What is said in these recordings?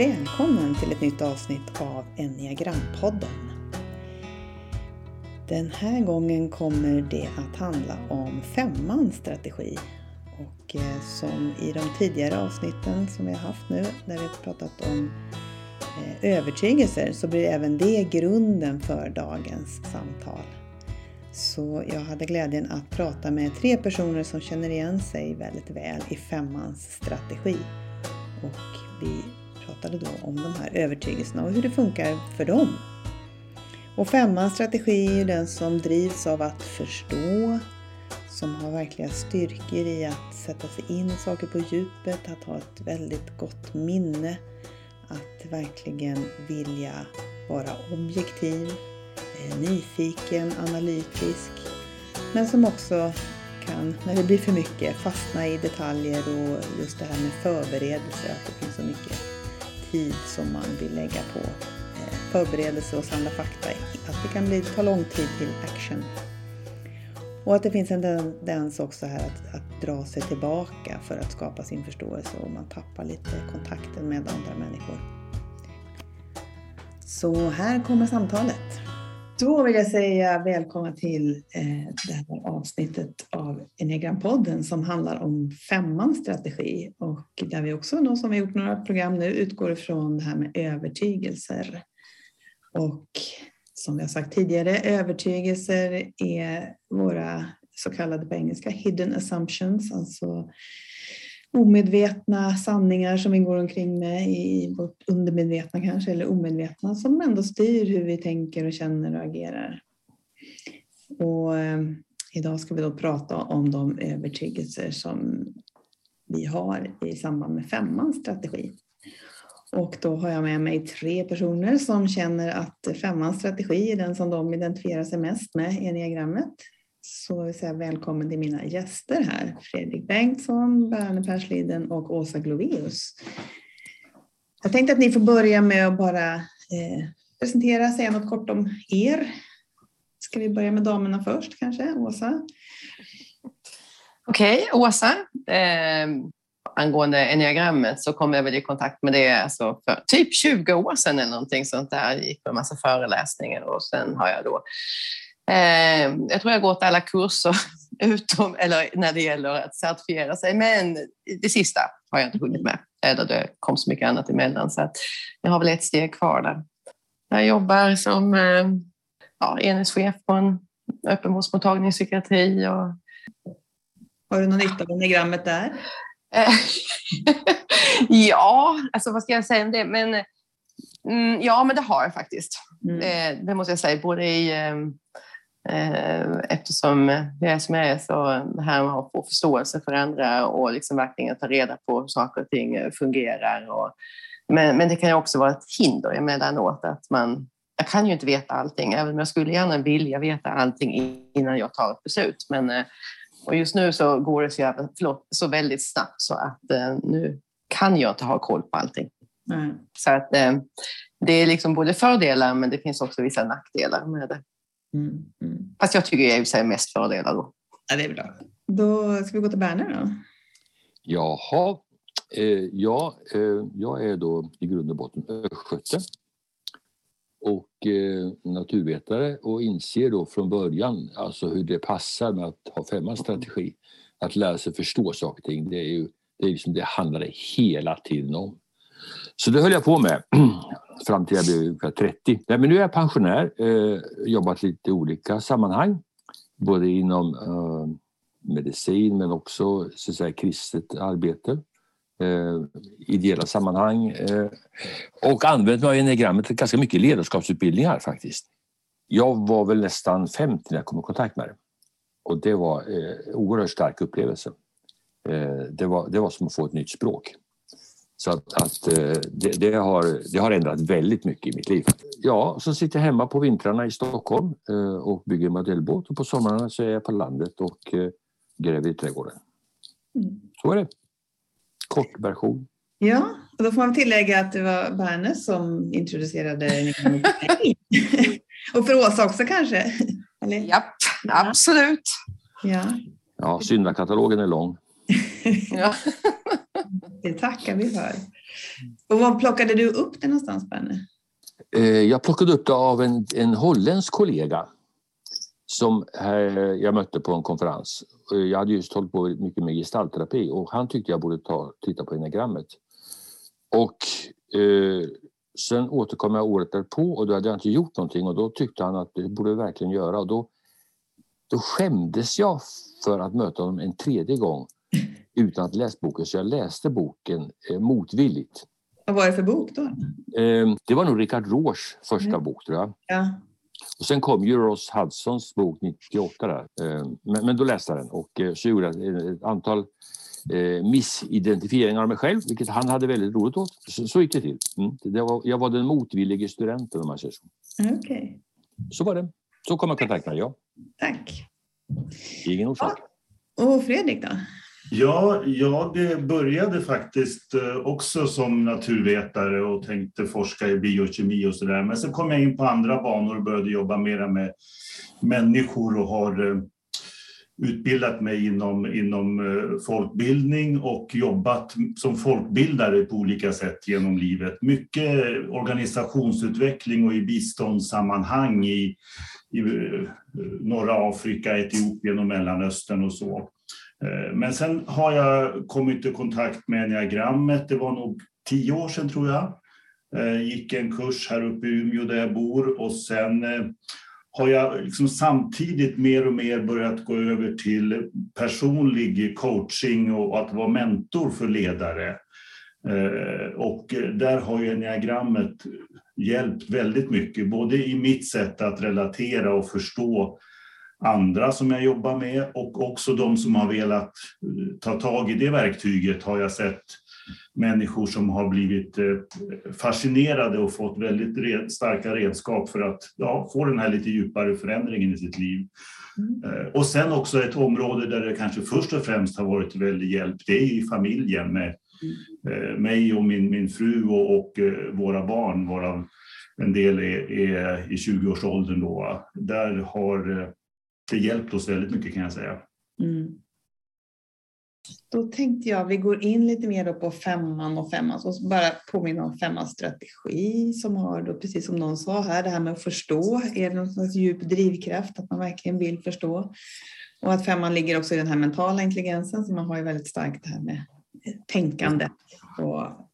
Välkommen till ett nytt avsnitt av Enneagrampodden. Den här gången kommer det att handla om femmans strategi. Och eh, som i de tidigare avsnitten som vi har haft nu, där vi har pratat om eh, övertygelser, så blir även det grunden för dagens samtal. Så jag hade glädjen att prata med tre personer som känner igen sig väldigt väl i femmans strategi. Och vi pratade då om de här övertygelserna och hur det funkar för dem. Och femmans strategi är den som drivs av att förstå, som har verkliga styrkor i att sätta sig in i saker på djupet, att ha ett väldigt gott minne, att verkligen vilja vara objektiv, eh, nyfiken, analytisk, men som också kan, när det blir för mycket, fastna i detaljer och just det här med förberedelse, att det finns så mycket tid som man vill lägga på eh, förberedelse och samla fakta. Att det kan bli, ta lång tid till action. Och att det finns en tendens också här att, att dra sig tillbaka för att skapa sin förståelse och man tappar lite kontakten med andra människor. Så här kommer samtalet. Då vill jag säga välkomna till eh, det här avsnittet av Enneagrampodden som handlar om femmans strategi och där vi också då, som vi gjort några program nu utgår ifrån det här med övertygelser. Och som vi har sagt tidigare, övertygelser är våra så kallade på engelska hidden assumptions, alltså omedvetna sanningar som vi går omkring med i vårt undermedvetna kanske, eller omedvetna, som ändå styr hur vi tänker och känner och agerar. Och eh, idag ska vi då prata om de övertygelser som vi har i samband med femmans strategi. Och då har jag med mig tre personer som känner att femmans strategi är den som de identifierar sig mest med i enneagrammet så vill säga välkommen till mina gäster här. Fredrik Bengtsson, Berne Persliden och Åsa Gloveus. Jag tänkte att ni får börja med att bara eh, presentera, säga något kort om er. Ska vi börja med damerna först kanske? Åsa? Okej, okay, Åsa. Eh, angående enneagrammet så kom jag väl i kontakt med det alltså för typ 20 år sedan eller någonting sånt där. Jag gick på en massa föreläsningar och sen har jag då jag tror jag gått alla kurser utom, eller när det gäller att certifiera sig, men det sista har jag inte hunnit med. Eller det kom så mycket annat emellan så att jag har väl ett steg kvar där. Jag jobbar som eh, ja, enhetschef på en öppenvårdsmottagning i psykiatri. Och... Har du någon nytta av diagrammet där? ja, alltså vad ska jag säga om det? Men, mm, ja, men det har jag faktiskt. Mm. Eh, det måste jag säga, både i Eh, eftersom jag är som jag är så här med att få förståelse för andra och liksom verkligen ta reda på hur saker och ting fungerar. Och, men, men det kan ju också vara ett hinder emellanåt att man jag kan ju inte veta allting, även om jag skulle gärna vilja veta allting innan jag tar ett beslut. Men, eh, och just nu så går det så, jävla, förlåt, så väldigt snabbt så att eh, nu kan jag inte ha koll på allting. Mm. Så att det är liksom både fördelar men det finns också vissa nackdelar med det. Mm, mm. Fast jag tycker jag är mest fördelar då. Ja, det är bra. Då ska vi gå till Berner då. Jaha. Eh, ja, eh, jag är då i grund och botten östgöte och eh, naturvetare och inser då från början alltså hur det passar med att ha femmans strategi. Att lära sig förstå saker och ting, det, är ju, det, är liksom, det handlar det hela tiden om. Så det höll jag på med fram till jag blev ungefär 30. Nej, men nu är jag pensionär, eh, jobbat lite i olika sammanhang. Både inom eh, medicin men också så att säga, kristet arbete. Eh, ideella sammanhang. Eh, och använt mig av enneagrammet ganska mycket ledarskapsutbildningar faktiskt. Jag var väl nästan 50 när jag kom i kontakt med det. Och det var eh, en oerhört stark upplevelse. Eh, det, var, det var som att få ett nytt språk. Så att, att eh, det, det, har, det har ändrat väldigt mycket i mitt liv. Ja, så sitter jag hemma på vintrarna i Stockholm eh, och bygger modellbåt och på somrarna så är jag på landet och eh, gräver i trädgården. Mm. Så är det. Kort version. Ja, och då får man tillägga att det var Berne som introducerade Och för Åsa också kanske? Eller? Japp, absolut. Ja, ja syndakatalogen är lång. Ja. Det tackar vi för. Och var plockade du upp det någonstans, Berne? Eh, jag plockade upp det av en, en holländsk kollega som jag mötte på en konferens. Jag hade just hållit på mycket med gestaltterapi och han tyckte jag borde ta, titta på enagrammet. Och eh, sen återkom jag året därpå och då hade jag inte gjort någonting och då tyckte han att det borde jag verkligen göra. Och då, då skämdes jag för att möta honom en tredje gång utan att läsa boken, så jag läste boken eh, motvilligt. Vad var det för bok då? Eh, det var nog Richard Rohrs första mm. bok tror jag. Ja. Och sen kom ju Ross Hudsons bok 98 där. Eh, men, men, då läste jag den och så gjorde jag ett antal missidentifieringar av mig själv, vilket han hade väldigt roligt åt. Så, så gick det till. Mm. Det var, jag var den motvillige studenten om man säger så. Okej. Okay. Så var det. Så kom jag i kontakt med ja. Tack. Ingen orsak. Ja. Och Fredrik då? Ja, jag började faktiskt eh, också som naturvetare och tänkte forska i biokemi och sådär. Men sen kom jag in på andra banor och började jobba mera med människor och har eh, utbildat mig inom, inom eh, folkbildning och jobbat som folkbildare på olika sätt genom livet. Mycket organisationsutveckling och i biståndssammanhang i, i norra Afrika, Etiopien och Mellanöstern och så. Eh, men sen har jag kommit i kontakt med enneagrammet. Det var nog tio år sedan tror jag. Eh, gick en kurs här uppe i Umeå där jag bor och sen eh, har jag liksom samtidigt mer och mer börjat gå över till personlig coaching och att vara mentor för ledare. Och där har ju enneagrammet hjälpt väldigt mycket, både i mitt sätt att relatera och förstå andra som jag jobbar med och också de som har velat eh, ta tag i det verktyget har jag sett människor som har blivit eh, fascinerade och fått väldigt starka redskap för att ja, få den här lite djupare förändringen i sitt liv. Mm. Eh, och sen också ett område där det kanske först och främst har varit väldigt hjälp, det är i familjen med mm. mig och min, min fru och, och våra barn, varav en del är, är i 20-årsåldern. Då. Där har det hjälpte oss väldigt mycket kan jag säga. Mm. Då tänkte jag vi går in lite mer på femman och femman. och bara påminna om femmans strategi som har då, precis som någon sa här, det här med att förstå. Är det någon slags djup drivkraft att man verkligen vill förstå? Och att femman ligger också i den här mentala intelligensen som man har ju väldigt starkt det här med tänkande och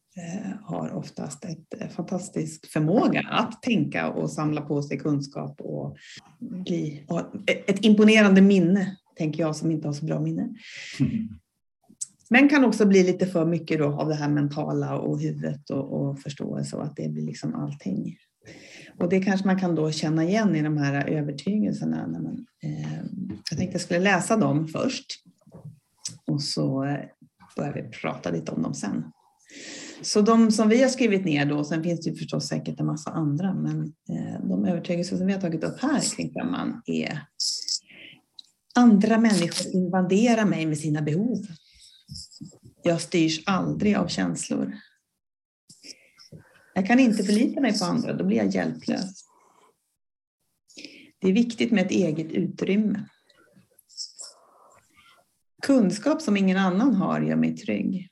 har oftast ett eh, fantastisk förmåga att tänka och samla på sig kunskap och bli och ett imponerande minne, tänker jag som inte har så bra minne. Men kan också bli lite för mycket då av det här mentala och huvudet och, och förståelse och att det blir liksom allting. Och det kanske man kan då känna igen i de här övertygelserna. När man, eh, jag tänkte jag skulle läsa dem först och så eh, börjar vi prata lite om dem sen. Så de som vi har skrivit ner då, sen finns det ju förstås säkert en massa andra, men eh, de övertygelser som vi har tagit upp här kring femman är andra människor invaderar mig med sina behov. Jag styrs aldrig av känslor. Jag kan inte förlita mig på andra, då blir jag hjälplös. Det är viktigt med ett eget utrymme. Kunskap som ingen annan har gör mig trygg.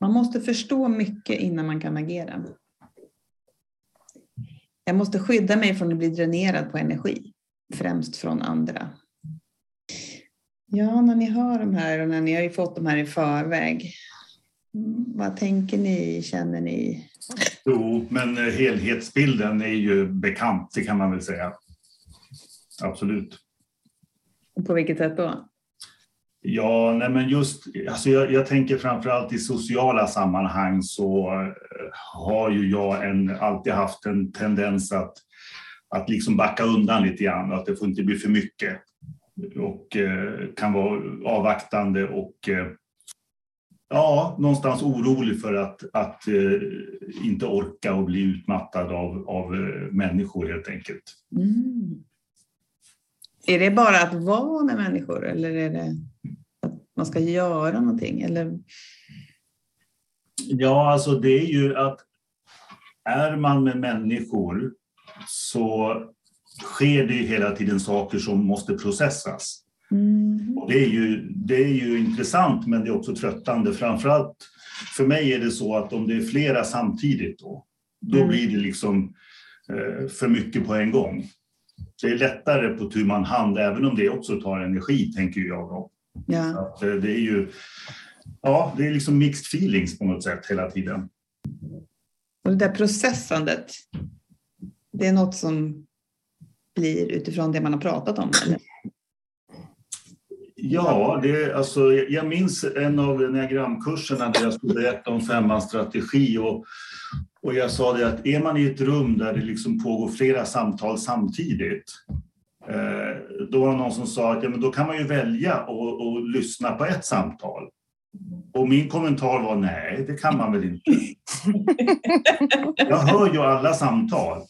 Man måste förstå mycket innan man kan agera. Jag måste skydda mig från att bli dränerad på energi, främst från andra. Ja, när ni hör de här och när ni har fått de här i förväg, vad tänker ni, känner ni? Jo, men helhetsbilden är ju bekant, det kan man väl säga. Absolut. På vilket sätt då? Ja, nej men just, alltså jag, jag tänker framförallt i sociala sammanhang så eh, har ju jag en, alltid haft en tendens att, att liksom backa undan lite grann, och att det får inte bli för mycket och eh, kan vara avvaktande och eh, ja, någonstans orolig för att, att eh, inte orka och bli utmattad av, av eh, människor helt enkelt. Mm. Är det bara att vara med människor eller är det man ska göra någonting? Eller? Ja, alltså det är ju att är man med människor så sker det hela tiden saker som måste processas. Mm. Och det, är ju, det är ju intressant men det är också tröttande. Framförallt för mig är det så att om det är flera samtidigt då, då mm. blir det liksom eh, för mycket på en gång. Det är lättare på tu man hand, även om det också tar energi, tänker jag. Då. Ja. Att, eh, det är ju ja, det är liksom mixed feelings på något sätt hela tiden. Och det där processandet, det är något som blir utifrån det man har pratat om? Eller? Ja, det, alltså, jag minns en av diagramkurserna där jag skulle berätta om femmans strategi och, och jag sa det att är man i ett rum där det liksom pågår flera samtal samtidigt då var det någon som sa att ja, men då kan man ju välja att lyssna på ett samtal. Och min kommentar var nej, det kan man väl inte. Jag hör ju alla samtal.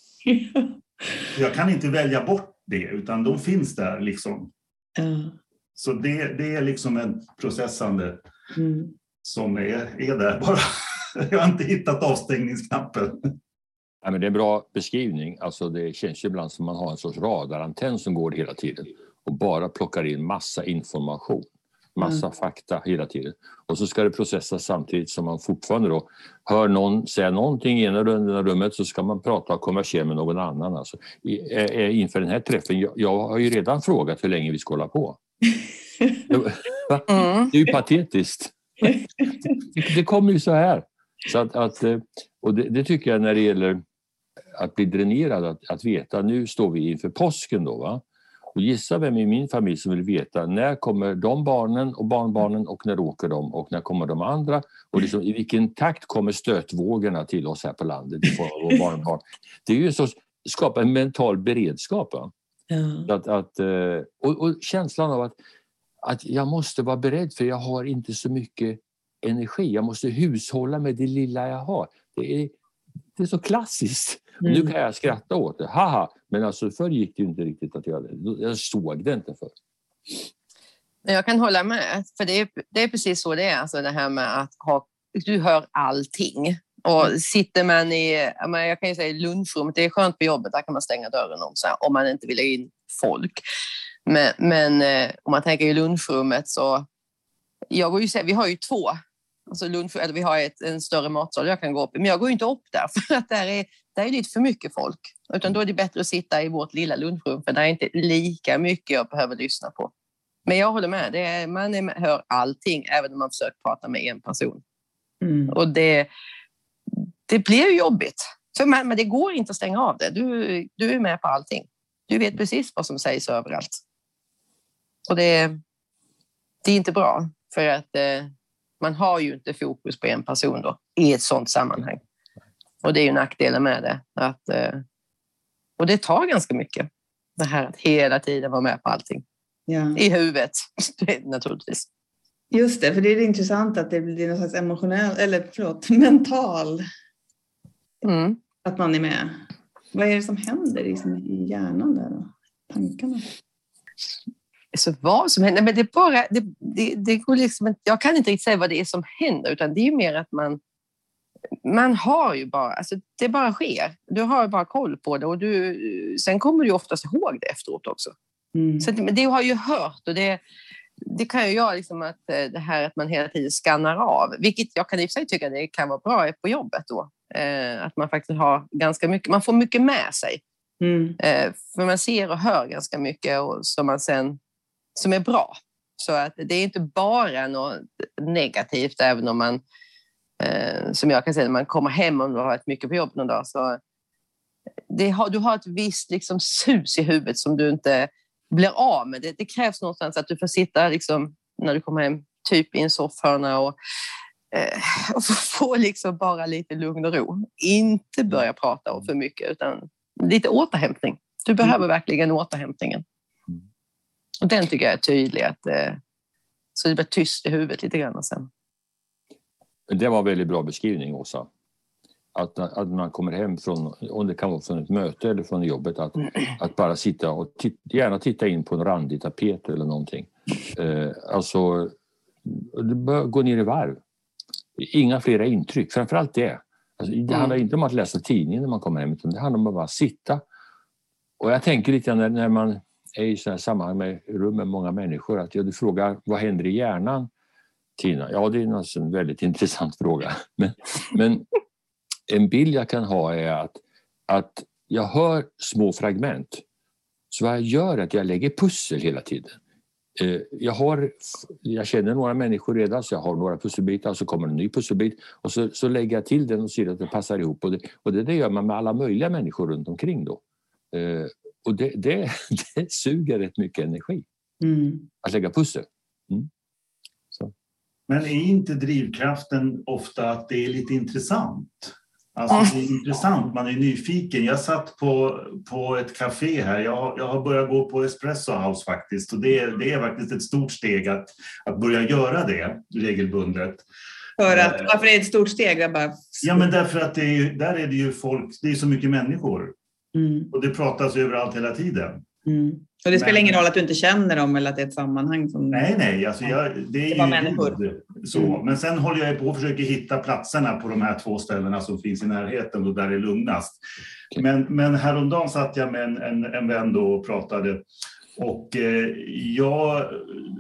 Jag kan inte välja bort det, utan de finns där liksom. Så det, det är liksom en processande mm. som är, är där bara. Jag har inte hittat avstängningsknappen. Ja, men det är en bra beskrivning. Alltså det känns ju ibland som man har en sorts radarantenn som går hela tiden och bara plockar in massa information massa mm. fakta hela tiden. Och så ska det processas samtidigt som man fortfarande då hör någon säga någonting i ena rummet så ska man prata och konversera med någon annan. Alltså, inför den här träffen, jag, jag har ju redan frågat hur länge vi ska hålla på. Mm. Det är ju patetiskt. Det kommer ju så här. Så att, att eh, och det, det, tycker jag när det gäller att bli dränerad, att, att veta nu står vi inför påsken då. Va? Och gissa vem i min familj som vill veta när kommer de barnen och barnbarnen och när åker de och när kommer de andra och liksom, i vilken takt kommer stötvågorna till oss här på landet i form av barnbarn. Det är ju så skapa en mental beredskap. Ja. Att, att, eh, och, och, känslan av att, att jag måste vara beredd för jag har inte så mycket energi. Jag måste hushålla med det lilla jag har. Det är, det är så klassiskt. Mm. Nu kan jag skratta åt det, haha! Men alltså förr gick det inte riktigt att göra det. Jag såg det inte förr. Jag kan hålla med, för det är, det är precis så det är. Alltså det här med att ha, du hör allting. Och sitter man i, jag kan ju säga lunchrummet, det är skönt på jobbet, där kan man stänga dörren om, så här, om man inte vill ha in folk. Men, men eh, om man tänker i lunchrummet så, jag går ju, vi har ju två Alltså lunch, eller vi har ett, en större matsal jag kan gå upp i, men jag går inte upp där för att där är, där är lite för mycket folk. Utan då är det bättre att sitta i vårt lilla lunchrum för där är inte lika mycket jag behöver lyssna på. Men jag håller med, är, man är, hör allting även om man försöker prata med en person. Mm. Och det, det blir jobbigt. För man, men det går inte att stänga av det. Du, du är med på allting. Du vet precis vad som sägs överallt. Och det, det är inte bra för att eh, man har ju inte fokus på en person då, i ett sådant sammanhang. Och det är ju nackdelen med det. Att, eh, och det tar ganska mycket, det här att hela tiden vara med på allting. Ja. I huvudet, naturligtvis. Just det, för det är det intressant att det blir någon slags emotionell, eller förlåt, mental. Mm. Att man är med. Vad är det som händer i hjärnan där då? Tankarna? Så vad som händer. Men det bara, det, det, det går liksom, jag kan inte riktigt säga vad det är som händer, utan det är mer att man, man har ju bara, alltså det bara sker. Du har bara koll på det och du, sen kommer du oftast ihåg det efteråt också. Mm. Så det, det har ju hört och det, det kan ju jag, liksom att eh, det här att man hela tiden skannar av, vilket jag kan i och för sig tycka det kan vara bra på jobbet då. Eh, att man faktiskt har ganska mycket, man får mycket med sig. Mm. Eh, för man ser och hör ganska mycket och som man sen som är bra. Så att det är inte bara något negativt, även om man, eh, som jag kan säga, när man kommer hem och har varit mycket på jobb någon dag, så har, du har ett visst liksom, sus i huvudet som du inte blir av med. Det, det krävs någonstans att du får sitta liksom, när du kommer hem, typ i en soffhörna och, eh, och få liksom bara lite lugn och ro. Inte börja prata om för mycket, utan lite återhämtning. Du behöver mm. verkligen återhämtningen. Och den tycker jag är tydlig, att, eh, så det blir tyst i huvudet lite grann sen. Det var en väldigt bra beskrivning, Åsa. Att, att man kommer hem från, om det kan vara från ett möte eller från jobbet, att, att bara sitta och gärna titta in på en randig tapet eller någonting. Eh, alltså, gå ner i varv. Inga flera intryck, framförallt det. Alltså, det handlar mm. inte om att läsa tidningen när man kommer hem, utan det handlar om att bara sitta. Och jag tänker lite när, när man är i sådana sammanhang med rum med många människor att ja, du frågar vad händer i hjärnan? Tina? Ja, det är en väldigt intressant fråga. Men, men en bild jag kan ha är att, att jag hör små fragment. Så vad jag gör är att jag lägger pussel hela tiden. Eh, jag, har, jag känner några människor redan så jag har några pusselbitar så kommer en ny pusselbit och så, så lägger jag till den och ser att det passar ihop. Och det, och det, det gör man med alla möjliga människor runt omkring då. Eh, och det, det, det suger rätt mycket energi mm. att lägga pussel. Mm. Men är inte drivkraften ofta att det är lite intressant? Alltså det är intressant, man är nyfiken. Jag satt på, på ett café här. Jag, jag har börjat gå på Espresso House faktiskt. Och det, det är faktiskt ett stort steg att, att börja göra det regelbundet. För att, eh, varför är det ett stort steg? Jag bara... Ja, men därför att det är, där är det ju folk, det är så mycket människor. Mm. Och det pratas överallt hela tiden. Mm. Och det spelar men, ingen roll att du inte känner dem eller att det är ett sammanhang? Som, nej, nej. Alltså jag, det är det ju människor. Så. Mm. Men sen håller jag på och försöker hitta platserna på de här två ställena som finns i närheten och där det är lugnast. Men, men häromdagen satt jag med en, en, en vän och pratade och eh, jag,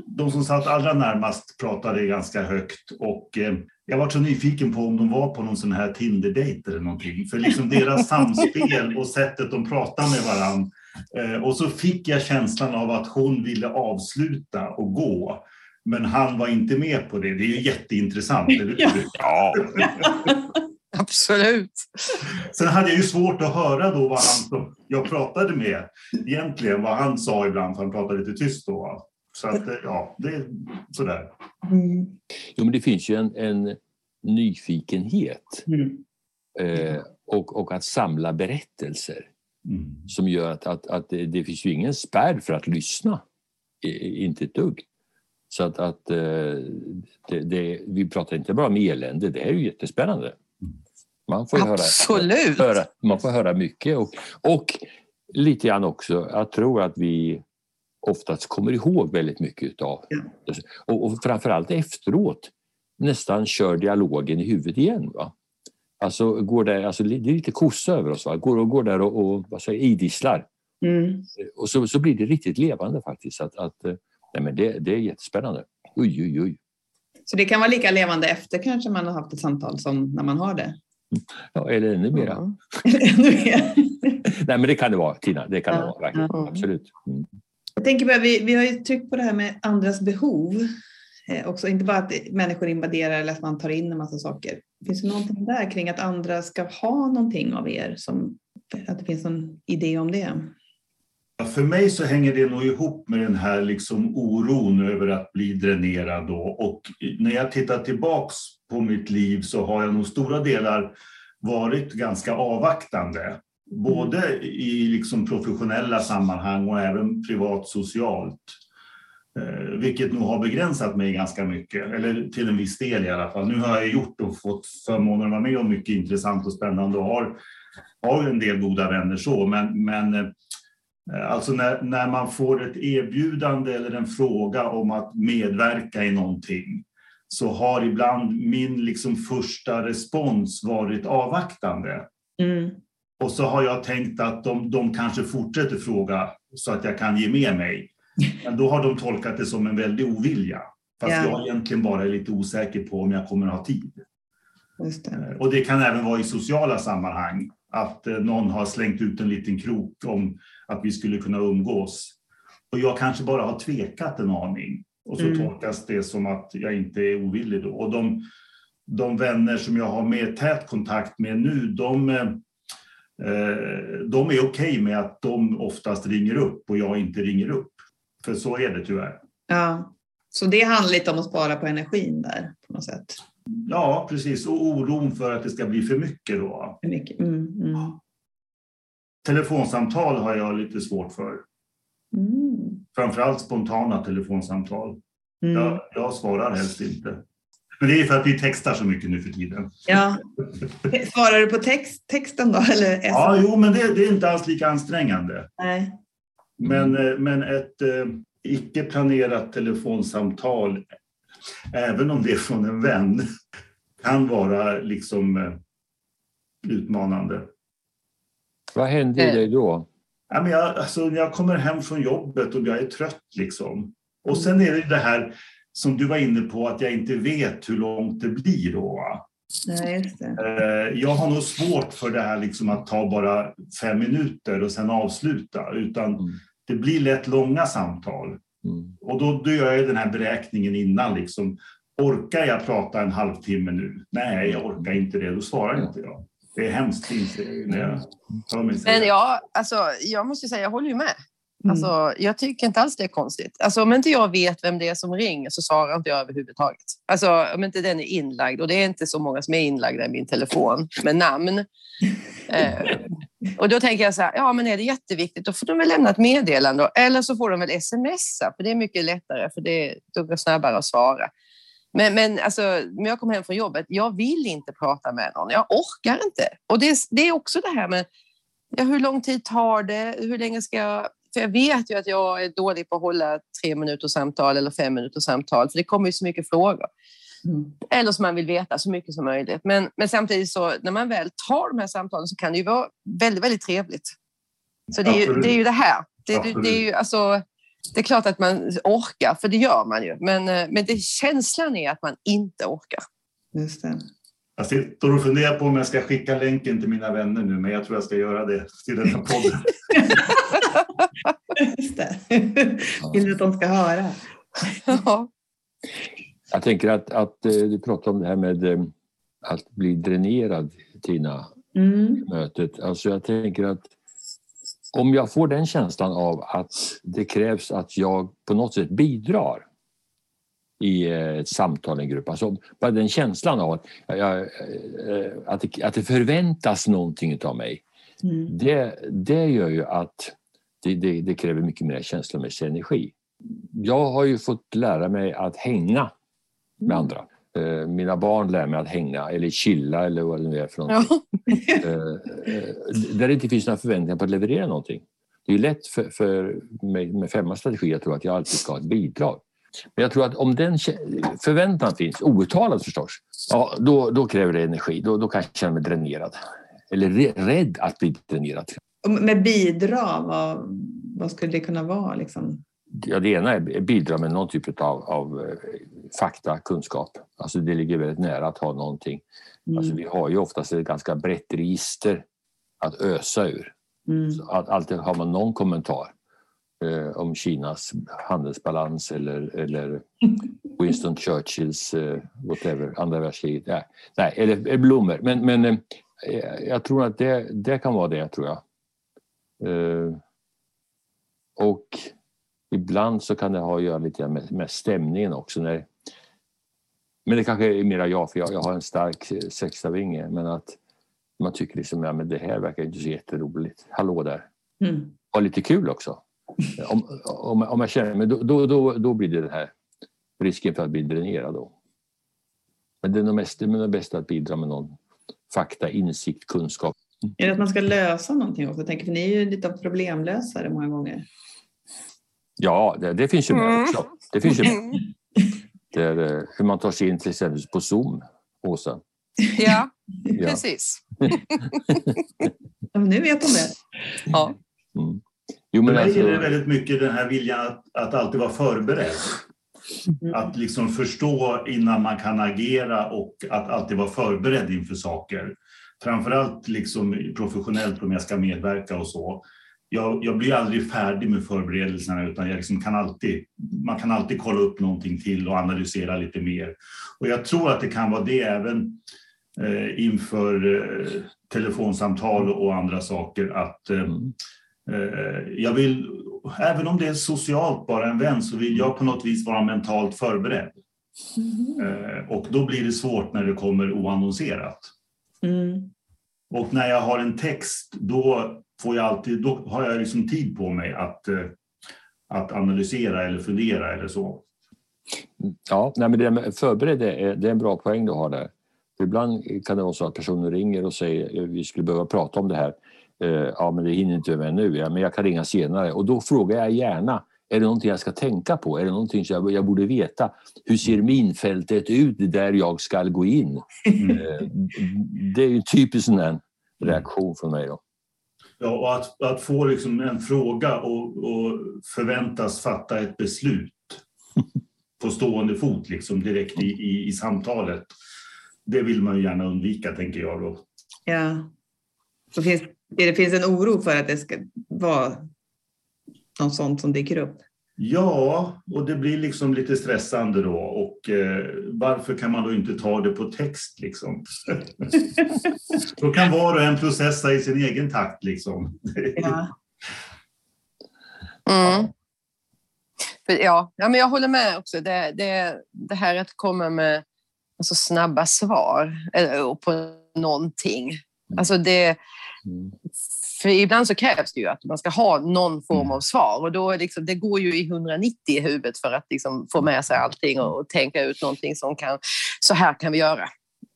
de som satt allra närmast pratade ganska högt och eh, jag var så nyfiken på om de var på någon sån här Tinder-dejt eller någonting. För liksom deras samspel och sättet de pratade med varandra Eh, och så fick jag känslan av att hon ville avsluta och gå. Men han var inte med på det. Det är ju jätteintressant, eller hur? Ja. Absolut. Sen hade jag ju svårt att höra då vad han som jag pratade med egentligen, vad han sa ibland, för han pratade lite tyst då. Så att, eh, ja, det är sådär. Mm. Jo, men det finns ju en, en nyfikenhet mm. eh, och, och att samla berättelser. Mm. Som gör att, att, att det, det, finns ju ingen spärr för att lyssna. Inte ett dugg. Så att, att eh, det, det, vi pratar inte bara om elände, det är ju jättespännande. Man får Absolut. Höra, höra, man får höra mycket och, och lite grann också, jag tror att vi oftast kommer ihåg väldigt mycket utav ja. och, och framförallt efteråt nästan kör dialogen i huvudet igen. Va? Alltså, går där, alltså, det är lite kossa över oss. Va? Går, och går där och, och vad säger, idisslar. Mm. Och så, så blir det riktigt levande faktiskt. Att, att, eh, nej, men det, det är jättespännande. Oj, oj, oj. Så det kan vara lika levande efter kanske man har haft ett samtal som när man har det? Ja, eller ännu mera. Mm. ännu mer. nej, men det kan det vara, Tina. Det kan ja. det vara, verkligen. Mm. Absolut. Mm. Jag tänker på, vi, vi har ju tryckt på det här med andras behov. Eh, också, inte bara att människor invaderar eller att man tar in en massa saker. Finns det någonting där kring att andra ska ha någonting av er? Som, att det finns någon idé om det? För mig så hänger det nog ihop med den här liksom oron över att bli dränerad. Då. Och när jag tittar tillbaks på mitt liv så har jag nog stora delar varit ganska avvaktande. Både i liksom professionella sammanhang och även privat socialt. Eh, vilket nog har begränsat mig ganska mycket, eller till en viss del i alla fall. Nu har jag gjort och fått förmånen att vara med om mycket intressant och spännande och har, har en del goda vänner så, men, men eh, alltså när, när man får ett erbjudande eller en fråga om att medverka i någonting så har ibland min liksom första respons varit avvaktande. Mm. Och så har jag tänkt att de, de kanske fortsätter fråga så att jag kan ge med mig. Men då har de tolkat det som en väldig ovilja. Fast ja. jag egentligen bara är lite osäker på om jag kommer ha tid. Det. Eh, och det kan även vara i sociala sammanhang. Att eh, någon har slängt ut en liten krok om att vi skulle kunna umgås. Och jag kanske bara har tvekat en aning. Och så mm. tolkas det som att jag inte är ovillig då. Och de, de vänner som jag har mer tät kontakt med nu, de, eh, de är okej okay med att de oftast ringer upp och jag inte ringer upp. För så är det tyvärr. Ja, så det handlar lite om att spara på energin där på något sätt? Ja, precis. Och oron för att det ska bli för mycket då. För mycket. Mm, mm. Telefonsamtal har jag lite svårt för. Mm. Framförallt spontana telefonsamtal. Mm. Jag, jag svarar helst inte. Men det är för att vi textar så mycket nu för tiden. Ja. Svarar du på text, texten då? Eller ja, jo, men det, det, är inte alls lika ansträngande. Nej. Men, mm. Eh, men ett eh, icke planerat telefonsamtal, även om det är från en vän, kan vara liksom eh, utmanande. Vad händer i dig då? Ja, men jag, alltså, när jag kommer hem från jobbet och jag är trött liksom. Och sen är det det här som du var inne på att jag inte vet hur långt det blir då. Nej, just det. Eh, Jag har nog svårt för det här liksom att ta bara fem minuter och sen avsluta, utan Mm. det blir lätt långa samtal. Mm. Och då, då gör jag den här beräkningen innan. Liksom. Orkar jag prata en halvtimme nu? Nej, jag orkar inte det. Då svarar inte jag. Det är hemskt inser jag ju när jag hör mig säga Men ja, alltså, jag måste säga, jag håller ju med. Mm. Alltså, jag tycker inte alls det är konstigt. Alltså, om inte jag vet vem det är som ringer så svarar inte jag överhuvudtaget. Alltså, om inte den är inlagd, och det är inte så många som är inlagda i min telefon med namn. Eh, och då tänker jag så här, ja men är det jätteviktigt då får de väl lämna ett meddelande eller så får de väl smsa för det är mycket lättare för det går snabbare att svara. Men, men alltså, när jag kommer hem från jobbet, jag vill inte prata med någon. Jag orkar inte. Och det, det är också det här med ja, hur lång tid tar det? Hur länge ska jag... För jag vet ju att jag är dålig på att hålla tre minuters samtal eller fem minuters samtal, för det kommer ju så mycket frågor. Mm. Eller som man vill veta så mycket som möjligt. Men, men samtidigt så när man väl tar de här samtalen så kan det ju vara väldigt, väldigt trevligt. Så det är ju det, är ju det här. Det, det, är ju, alltså, det är klart att man orkar, för det gör man ju. Men, eh, men det, känslan är att man inte orkar. Just det. Jag sitter och funderar på om jag ska skicka länken till mina vänner nu, men jag tror jag ska göra det till den här podden. Just det. Vill du att de ska höra? Ja. Jag tänker att, att eh, du pratar om det här med eh, att bli dränerad, Tina, Mm. mötet. Alltså jag tänker att om jag får den känslan av att det krävs att jag på något sätt bidrar i eh, ett samtal, en grupp. Alltså bara den känslan av att, jag, eh, att, det, att det förväntas någonting av mig. Mm. Det, det gör ju att det, det, det kräver mycket mer känslomässig energi. Jag har ju fått lära mig att hänga med andra. Eh, Mina barn lär mig att hänga eller chilla eller vad det nu är för någonting. Ja. Eh, eh, där det inte finns några förväntningar på att leverera någonting. Det är lätt för, för mig med femmas strategi att tro att jag alltid ska ha ett bidrag. Men jag tror att om den förväntan finns, outtalad förstås, ja, då, då kräver det energi. Då, då kan jag känna mig dränerad. Eller rädd att bli dränerad. Med bidra, vad, vad skulle det kunna vara? Liksom? Ja, det ena är bidra med någon typ av, av fakta, kunskap. Alltså det ligger väldigt nära att ha någonting. Mm. Alltså vi har ju oftast ett ganska brett register att ösa ur. Mm. Att alltid har man någon kommentar eh, om Kinas handelsbalans eller, eller Winston Churchills eh, whatever, andra världskriget. Nej, nej eller, eller blommor. Men, men eh, jag tror att det, det kan vara det, tror jag. Eh, och ibland så kan det ha att göra lite med, med stämningen också. När, men det kanske är mera jag, för jag, jag har en stark eh, sextavinge. Men att man tycker liksom, ja men det här verkar inte så jätteroligt. Hallå där. Mm. Ha lite kul också. Om, om, om jag känner, men då, då, då, då blir det den här risken för att bli dränerad då. Men det är nog mest, det är nog bäst att bidra med någon fakta, insikt, kunskap. Är det att man ska lösa någonting också? Jag tänker, för ni är ju lite av problemlösare många gånger. Ja, det, det finns ju med Mm. också. Det finns ju med. Det är, eh, hur man tar sig in till exempel på Zoom, Åsa. Ja, Ja. precis. Nu vet de det. Ja. Mm. Jo, För men mig alltså, är det väldigt mycket den här viljan att, att alltid vara förberedd. Mm. Att liksom förstå innan man kan agera och att alltid vara förberedd inför saker. Framförallt liksom professionellt om jag ska medverka och så. Jag, jag blir aldrig färdig med förberedelserna utan jag liksom kan alltid, man kan alltid kolla upp någonting till och analysera lite mer. Och jag tror att det kan vara det även eh, inför eh, telefonsamtal och andra saker att eh, mm. Eh, Jag vill, även om det är socialt bara en vän, så vill jag på något vis vara mentalt förberedd. Eh, Och då blir det svårt när det kommer oannonserat. Mm. Och när jag har en text, då, får jag alltid, då har jag liksom tid på mig att, eh, att analysera eller fundera eller så. Ja, nej, men det med förberedd det är, det är en bra poäng du har där. Ibland kan det vara så att personer ringer och säger vi skulle behöva prata om det här. Eh, ja, men det hinner inte med nu, ja, men jag kan ringa senare. Och då frågar jag gärna, är det någonting jag ska tänka på? Är det någonting som jag, jag borde veta? Hur ser minfältet ut där jag ska gå in? Mm. Eh, det är en typisk sån reaktion från mig. Då. Ja, och att, att få liksom en fråga och, och förväntas fatta ett beslut på stående fot liksom direkt i, i, i samtalet. Det vill man ju gärna undvika, tänker jag. Då. Ja. Så finns, det finns en oro för att det ska vara något sånt som dyker upp? Ja, och det blir liksom lite stressande då. Och eh, varför kan man då inte ta det på text liksom? då kan var och en processa i sin egen takt liksom. Ja. Mm. Ja, ja, men jag håller med också. Det, det, det här att komma med alltså, snabba svar eller, på någonting. Alltså det, Mm. För ibland så krävs det ju att man ska ha någon form Mm. av svar och då liksom, det går ju i 190 i huvudet för att liksom få med sig allting och, och tänka ut någonting som kan, så här kan vi göra.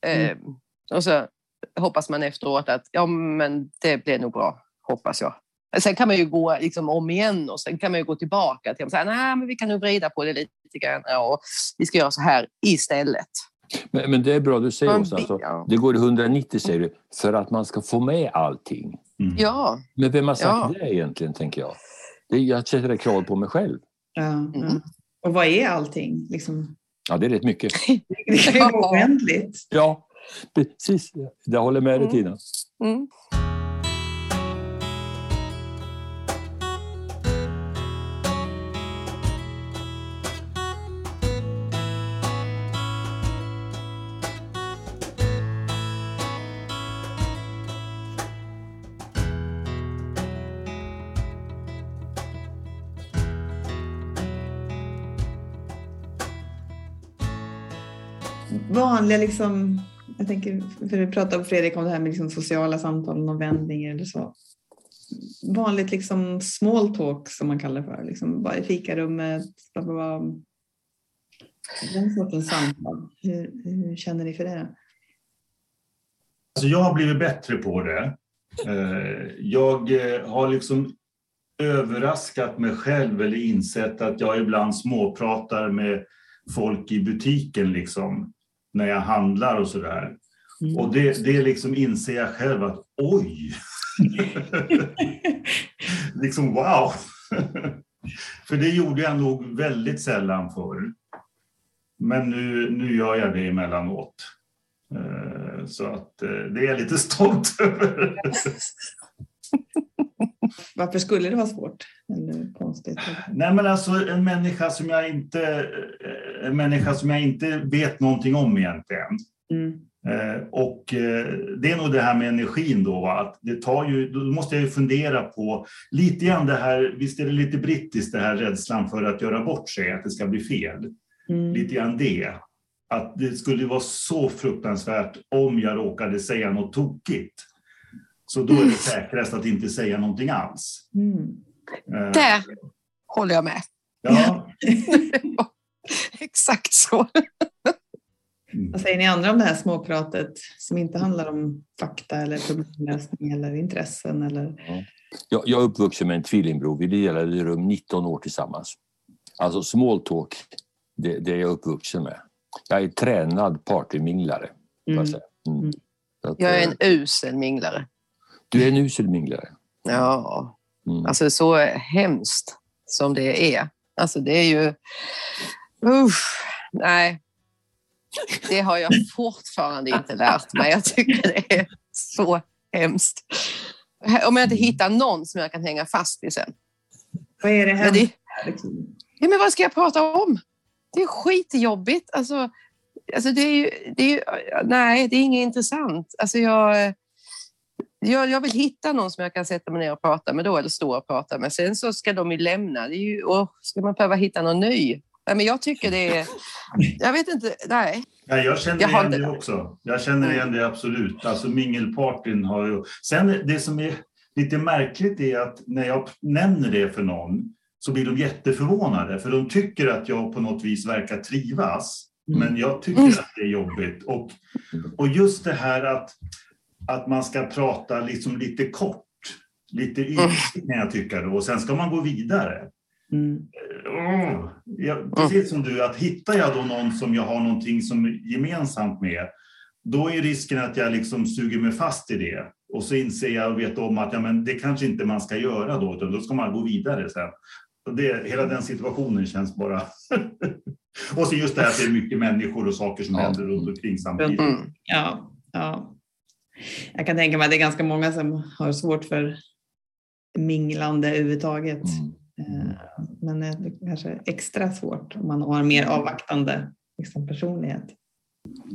Mm. Eh, och så hoppas man efteråt att ja, men det blir nog bra, hoppas jag. Sen kan man ju gå liksom om igen och sen kan man ju gå tillbaka till att nej, men vi kan nog vrida på det lite grann och vi ska göra så här istället. Men, men det är bra du säger också. Alltså, det går i 190 säger du, för att man ska få med allting. Mm. Ja, Men vem har sagt Ja. det egentligen, tänker jag? Jag sätter kravet på mig själv. Ja, Mm. ja. Och vad är allting? Liksom, Ja, det är rätt mycket. det Ja. oändligt. Ja, precis. Jag håller med dig, Mm. Tina. Vanliga liksom, jag tänker, för du pratade Fredrik om det här med liksom sociala samtal och vändningar eller så. Vanligt liksom small talk som man kallar det för, liksom bara i fikarummet, bla, bla, bla. den sortens samtal. Hur, hur känner ni för det? Alltså jag har blivit bättre på det. Eh, jag eh, har liksom överraskat mig själv eller insett att jag ibland småpratar med folk i butiken liksom, när jag handlar och sådär. Mm. Och det, det liksom inser jag själv att oj! liksom wow! För det gjorde jag nog väldigt sällan förr. Men nu, nu gör jag det emellanåt. Eh, Så att eh, det är jag lite stolt över. Varför skulle det vara svårt? Eller konstigt? Nej men alltså en människa som jag inte, eh, en människa som jag inte vet någonting om egentligen. Mm. Eh, Och eh, det är nog det här med energin då, va? att det tar ju, då måste jag ju fundera på lite grann det här, visst är det lite brittiskt det här rädslan för att göra bort sig, att det ska bli fel. Mm. Lite grann det. Att det skulle vara så fruktansvärt om jag råkade säga något tokigt. Så då är det säkrast att inte säga någonting alls. Mm. Eh, Där håller jag med. Ja, Exakt så. Vad säger ni andra om det här småpratet som inte handlar om fakta eller problemlösning eller intressen? Eller... Jag, jag är uppvuxen med en tvillingbror. Vi delade rum 19 år tillsammans. Alltså small talk, det, det är jag uppvuxen med. Jag är tränad partyminglare. får jag Mm. säga. Mm. Mm. Jag är eh, en usel minglare. Du är en usel minglare. Ja, Mm. alltså så hemskt som det är. Alltså det är ju... Usch, nej. Det har jag fortfarande inte lärt mig. Jag tycker det är så hemskt. Om jag inte hittar någon som jag kan hänga fast i sen. Vad är det här? Men, det, ja, men vad ska jag prata om? Det är skitjobbigt. Alltså, alltså det är ju, det är ju, nej, det är inget intressant. Alltså jag, jag, jag vill hitta någon som jag kan sätta mig ner och prata med då, eller stå och prata med. Sen så ska de ju lämna. Det ju, åh, ska man behöva hitta någon ny? Nej, men jag tycker det är... Jag vet inte. Nej. Ja, jag känner Jag igen det. också. Jag känner igen det absolut. Alltså mingelpartyn har ju... Sen det som är lite märkligt är att när jag nämner det för någon så blir de jätteförvånade för de tycker att jag på något vis verkar trivas. Mm. Men jag tycker att det är jobbigt. Och, och just det här att, att man ska prata liksom lite kort, lite ytligt kan jag tycka då, och sen ska man gå vidare. Mm. Åh, ja, precis som du, att hittar jag då någon som jag har någonting som är gemensamt med, då är risken att jag liksom suger mig fast i det Och så inser jag och vet om att ja, men det kanske inte man ska göra då, utan då ska man gå vidare sen. Och det, hela den situationen känns bara... och så just det här att det är mycket människor och saker som ja. händer runt omkring samtidigt. Mm. Ja, ja. Jag kan tänka mig att det är ganska många som har svårt för minglande överhuvudtaget. Mm. Eh, men det är kanske extra svårt om man har mer avvaktande liksom, personlighet.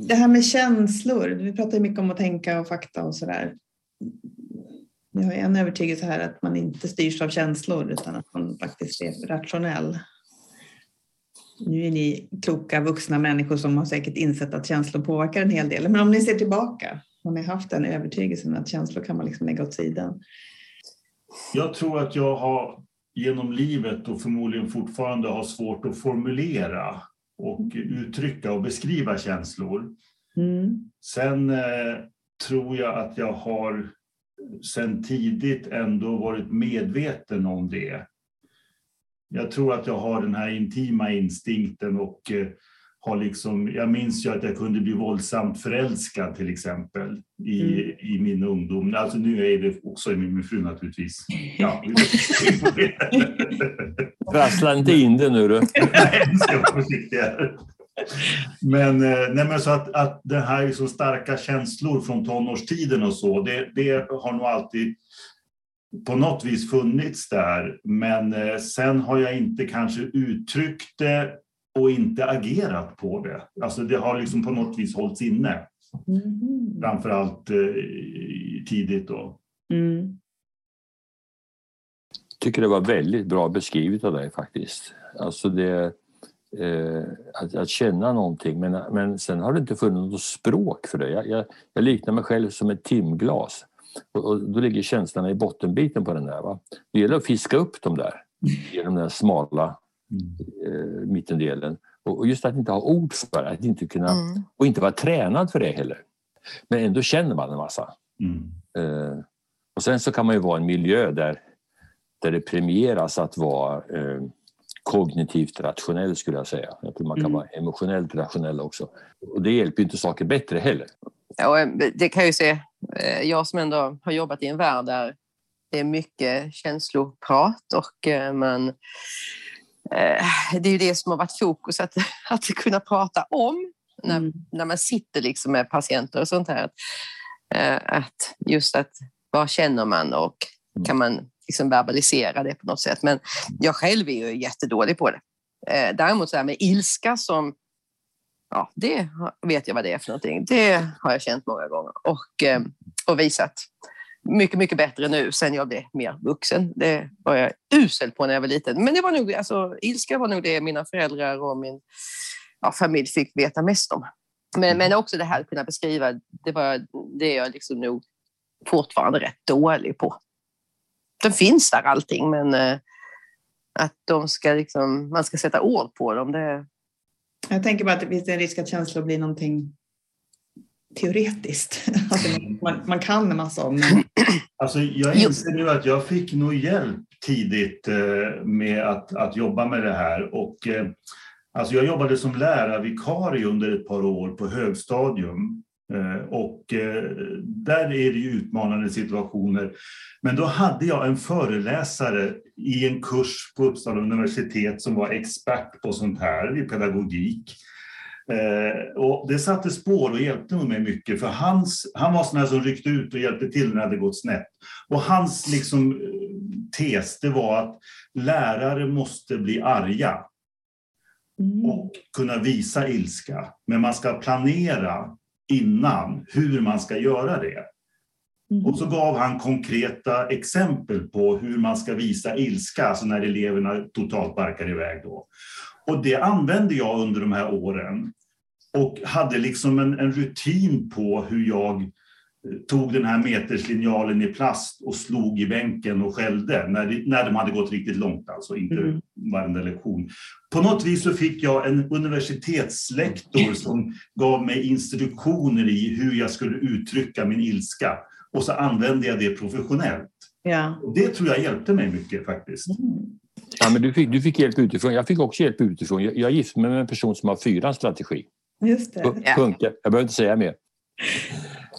Det här med känslor, vi pratar ju mycket om att tänka och fakta och sådär. Vi har en övertygelse här att man inte styrs av känslor utan att man faktiskt är rationell. Nu är ni kloka vuxna människor som har säkert insett att känslor påverkar en hel del. Men om ni ser tillbaka, har ni haft den övertygelsen att känslor kan man liksom lägga åt sidan? Jag tror att jag har genom livet och förmodligen fortfarande har svårt att formulera och uttrycka och beskriva känslor. Mm. Sen eh, tror jag att jag har sen tidigt ändå varit medveten om det. Jag tror att jag har den här intima instinkten och eh, har liksom, jag minns ju att jag kunde bli våldsamt förälskad till exempel i, mm. i min ungdom. Alltså nu är det också i min fru naturligtvis. Ja. Prassla inte in det nu du. Nej, jag ska vara försiktig här. Men, eh, nej, men så att, att det här är så starka känslor från tonårstiden och så, det, det har nog alltid på något vis funnits där. Men eh, sen har jag inte kanske uttryckt det och inte agerat på det. Alltså det har liksom på något vis hållits inne. Mm. Framförallt eh, tidigt då. Mm. Tycker det var väldigt bra beskrivet av dig faktiskt. Alltså det, eh, att, att, känna någonting men, men sen har det inte funnits något språk för det. Jag, jag, jag liknar mig själv som ett timglas och, och, då ligger känslorna i bottenbiten på den där. Va? Det gäller att fiska upp dem där genom den smala eh, mittendelen. Och, just att inte ha ord för det, att inte kunna, mm. och inte vara tränad för det heller. Men ändå känner man en massa. Mm. Eh, och sen så kan man ju vara i en miljö där, där det premieras att vara eh, kognitivt rationell skulle jag säga. Jag tror man kan mm. vara emotionellt rationell också. Och det hjälper inte saker bättre heller. Ja, det kan jag ju se. Jag som ändå har jobbat i en värld där det är mycket känsloprat och man det är ju det som har varit fokus, att, att kunna prata om när, mm. när man sitter liksom med patienter och sånt här. Eh, att just att vad känner man och mm. kan man liksom verbalisera det på något sätt. Men jag själv är ju jättedålig på det. Eh, däremot så här med ilska som, ja det vet jag vad det är för någonting. Det har jag känt många gånger och, och visat mycket, mycket bättre nu sen jag blev mer vuxen. Det var jag usel på när jag var liten. Men det var nog, alltså, ilska var nog det mina föräldrar och min ja, familj fick veta mest om. Men, men också det här att kunna beskriva, det var det jag liksom nog fortfarande rätt dålig på. Den finns där allting, men eh, att de ska liksom, man ska sätta ord på dem, det... Jag tänker bara att det finns en risk att känslor blir någonting teoretiskt. Alltså man, man, kan en massa om men... Alltså jag inser nu att jag fick nog hjälp tidigt eh, med att, att jobba med det här. Och, eh, alltså jag jobbade som lärarvikarie under ett par år på högstadium. Eh, och där är det ju utmanande situationer. Men då hade jag en föreläsare i en kurs på Uppsala universitet som var expert på sånt här, i pedagogik. Eh, och det satte spår och hjälpte mig mycket, för hans, han var sån här som ryckte ut och hjälpte till när det hade gått snett. Och hans liksom, eh, tes det var att lärare måste bli arga mm. och kunna visa ilska. Men man ska planera innan hur man ska göra det. Mm. Och så gav han konkreta exempel på hur man ska visa ilska, alltså när eleverna totalt barkar iväg. Då. Och det använde jag under de här åren och hade liksom en, en rutin på hur jag eh, tog den här meterslinjalen i plast och slog i bänken och skällde när, när de hade gått riktigt långt, alltså inte mm. varenda lektion. På något vis så fick jag en universitetslektor som gav mig instruktioner i hur jag skulle uttrycka min ilska och så använde jag det professionellt. Ja. Det tror jag hjälpte mig mycket faktiskt. Mm. Ja, men du, fick, du fick hjälp utifrån. Jag fick också hjälp utifrån. Jag, jag gifte mig med en person som har fyra strategi. Just det. Punkt. Jag behöver inte säga mer.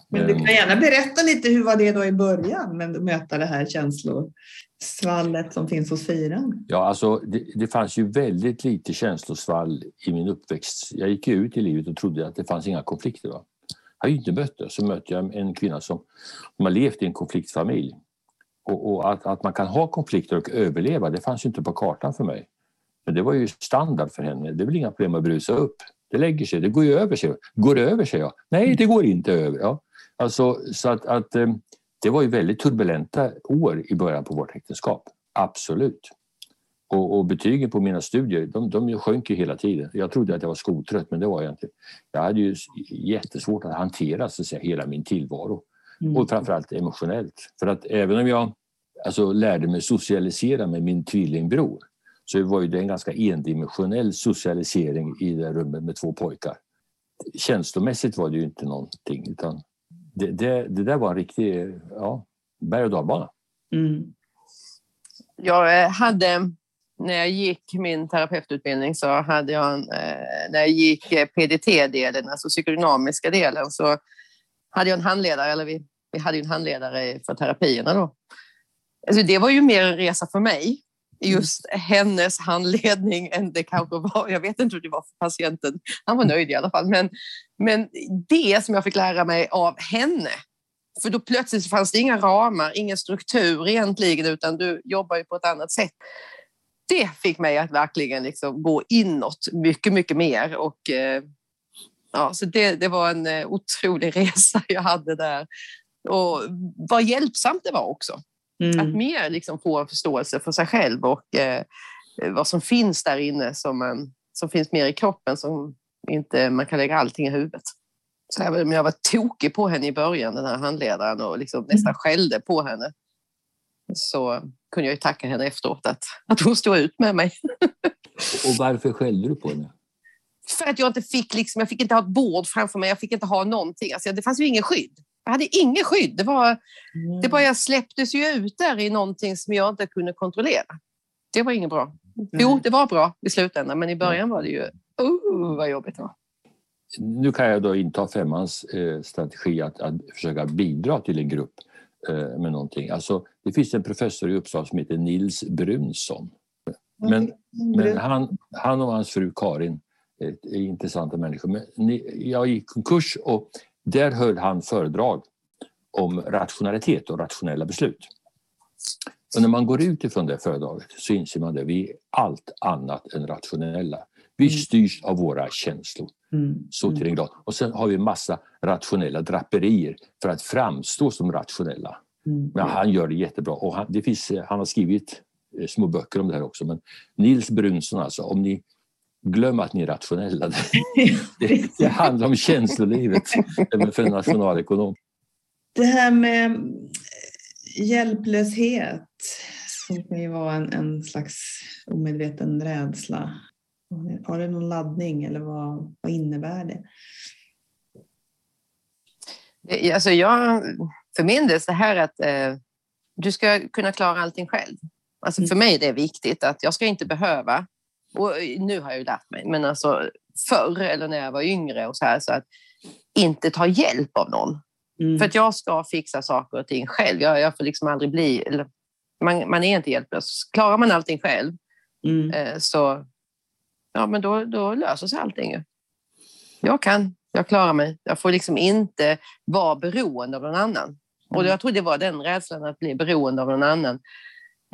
Men du kan gärna berätta lite, hur var det då i början med att möta det här känslosvallet som finns hos fyran? Ja, alltså det, det fanns ju väldigt lite känslosvall i min uppväxt. Jag gick ut i livet och trodde att det fanns inga konflikter. Va? Jag har ju inte mött det. Så mötte jag en kvinna som, som har levt i en konfliktfamilj. Och, och att, att, man kan ha konflikter och överleva, det fanns ju inte på kartan för mig. Men det var ju standard för henne. Det är väl inga problem att brusa upp. Det lägger sig, det går ju över sig. Går det över sig? Ja. Nej, det går inte över. Ja. Alltså, så att, att, eh, det var ju väldigt turbulenta år i början på vårt äktenskap. Absolut. Och, och betygen på mina studier de, de sjönk ju hela tiden. Jag trodde att jag var skoltrött men det var jag inte. Jag hade ju jättesvårt att hantera så att säga, hela min tillvaro. Mm. Och framförallt emotionellt. För att även om jag alltså, lärde mig socialisera med min tvillingbror så var ju det en ganska endimensionell socialisering i det rummet med två pojkar. Känslomässigt var det ju inte någonting utan det, det, det där var en riktig ja, berg och dalbana. Mm. Jag eh, hade, när jag gick min terapeututbildning så hade jag, en, eh, när jag gick eh, PDT-delen, alltså psykodynamiska delen, så hade jag en handledare, eller vi, vi hade en handledare för terapierna då. Alltså det var ju mer en resa för mig just hennes handledning än det kanske var. Jag vet inte hur det var för patienten. Han var nöjd i alla fall. Men, men det som jag fick lära mig av henne. För då plötsligt fanns det inga ramar, ingen struktur egentligen, utan du jobbar ju på ett annat sätt. Det fick mig att verkligen liksom gå inåt mycket, mycket mer. Och, eh, ja, så det, det var en eh, otrolig resa jag hade där. Och vad hjälpsamt det var också. Mm. Att mer liksom få en förståelse för sig själv och eh, vad som finns där inne som, man, som finns mer i kroppen som inte man kan lägga allting i huvudet. Så även om jag var tokig på henne i början, den här handledaren, och liksom mm. nästan skällde på henne så kunde jag ju tacka henne efteråt att, att hon stod ut med mig. och varför skällde du på henne? För att jag inte fick, liksom, jag fick inte ha ett bord framför mig, jag fick inte ha någonting. Alltså, det fanns ju ingen skydd. Jag hade ingen skydd. Det, var, mm. det bara jag släpptes ju ut där i någonting som jag inte kunde kontrollera. Det var inget bra. Mm. Jo, det var bra i slutändan, men i början var det ju uh, vad jobbigt det var. Nu kan jag då inta femmans eh, strategi att, att försöka bidra till en grupp eh, med någonting. Alltså, det finns en professor i Uppsala som heter Nils Brunsson. Men, men han, han och hans fru Karin är intressanta människor. Men jag gick konkurs och där höll han föredrag om rationalitet och rationella beslut. Och när man går ut ifrån det föredraget så inser man att vi är allt annat än rationella. Vi mm. styrs av våra känslor. Mm. Så till en grad. Och sen har vi massa rationella draperier för att framstå som rationella. Mm. Men han gör det jättebra och han, det finns, han har skrivit eh, små böcker om det här också. Men Nils Brunsson alltså, om ni glöm att ni är rationella. Det, det handlar om känslolivet även för en nationalekonom. Det här med hjälplöshet som kan ju vara en, en slags omedveten rädsla. Har det någon laddning eller vad, vad innebär det? Alltså jag, för min del, så här att eh, du ska kunna klara allting själv. Alltså för mm. mig är det viktigt att jag ska inte behöva och nu har jag ju lärt mig, men alltså förr eller när jag var yngre och så här, så att inte ta hjälp av någon. Mm. För att jag ska fixa saker och ting själv. Jag, jag får liksom aldrig bli... Eller, man, man är inte hjälplös. Klarar man allting själv mm. eh, så ja, men då, då löser sig allting. Jag kan, jag klarar mig. Jag får liksom inte vara beroende av någon annan. Och mm. jag tror det var den rädslan att bli beroende av någon annan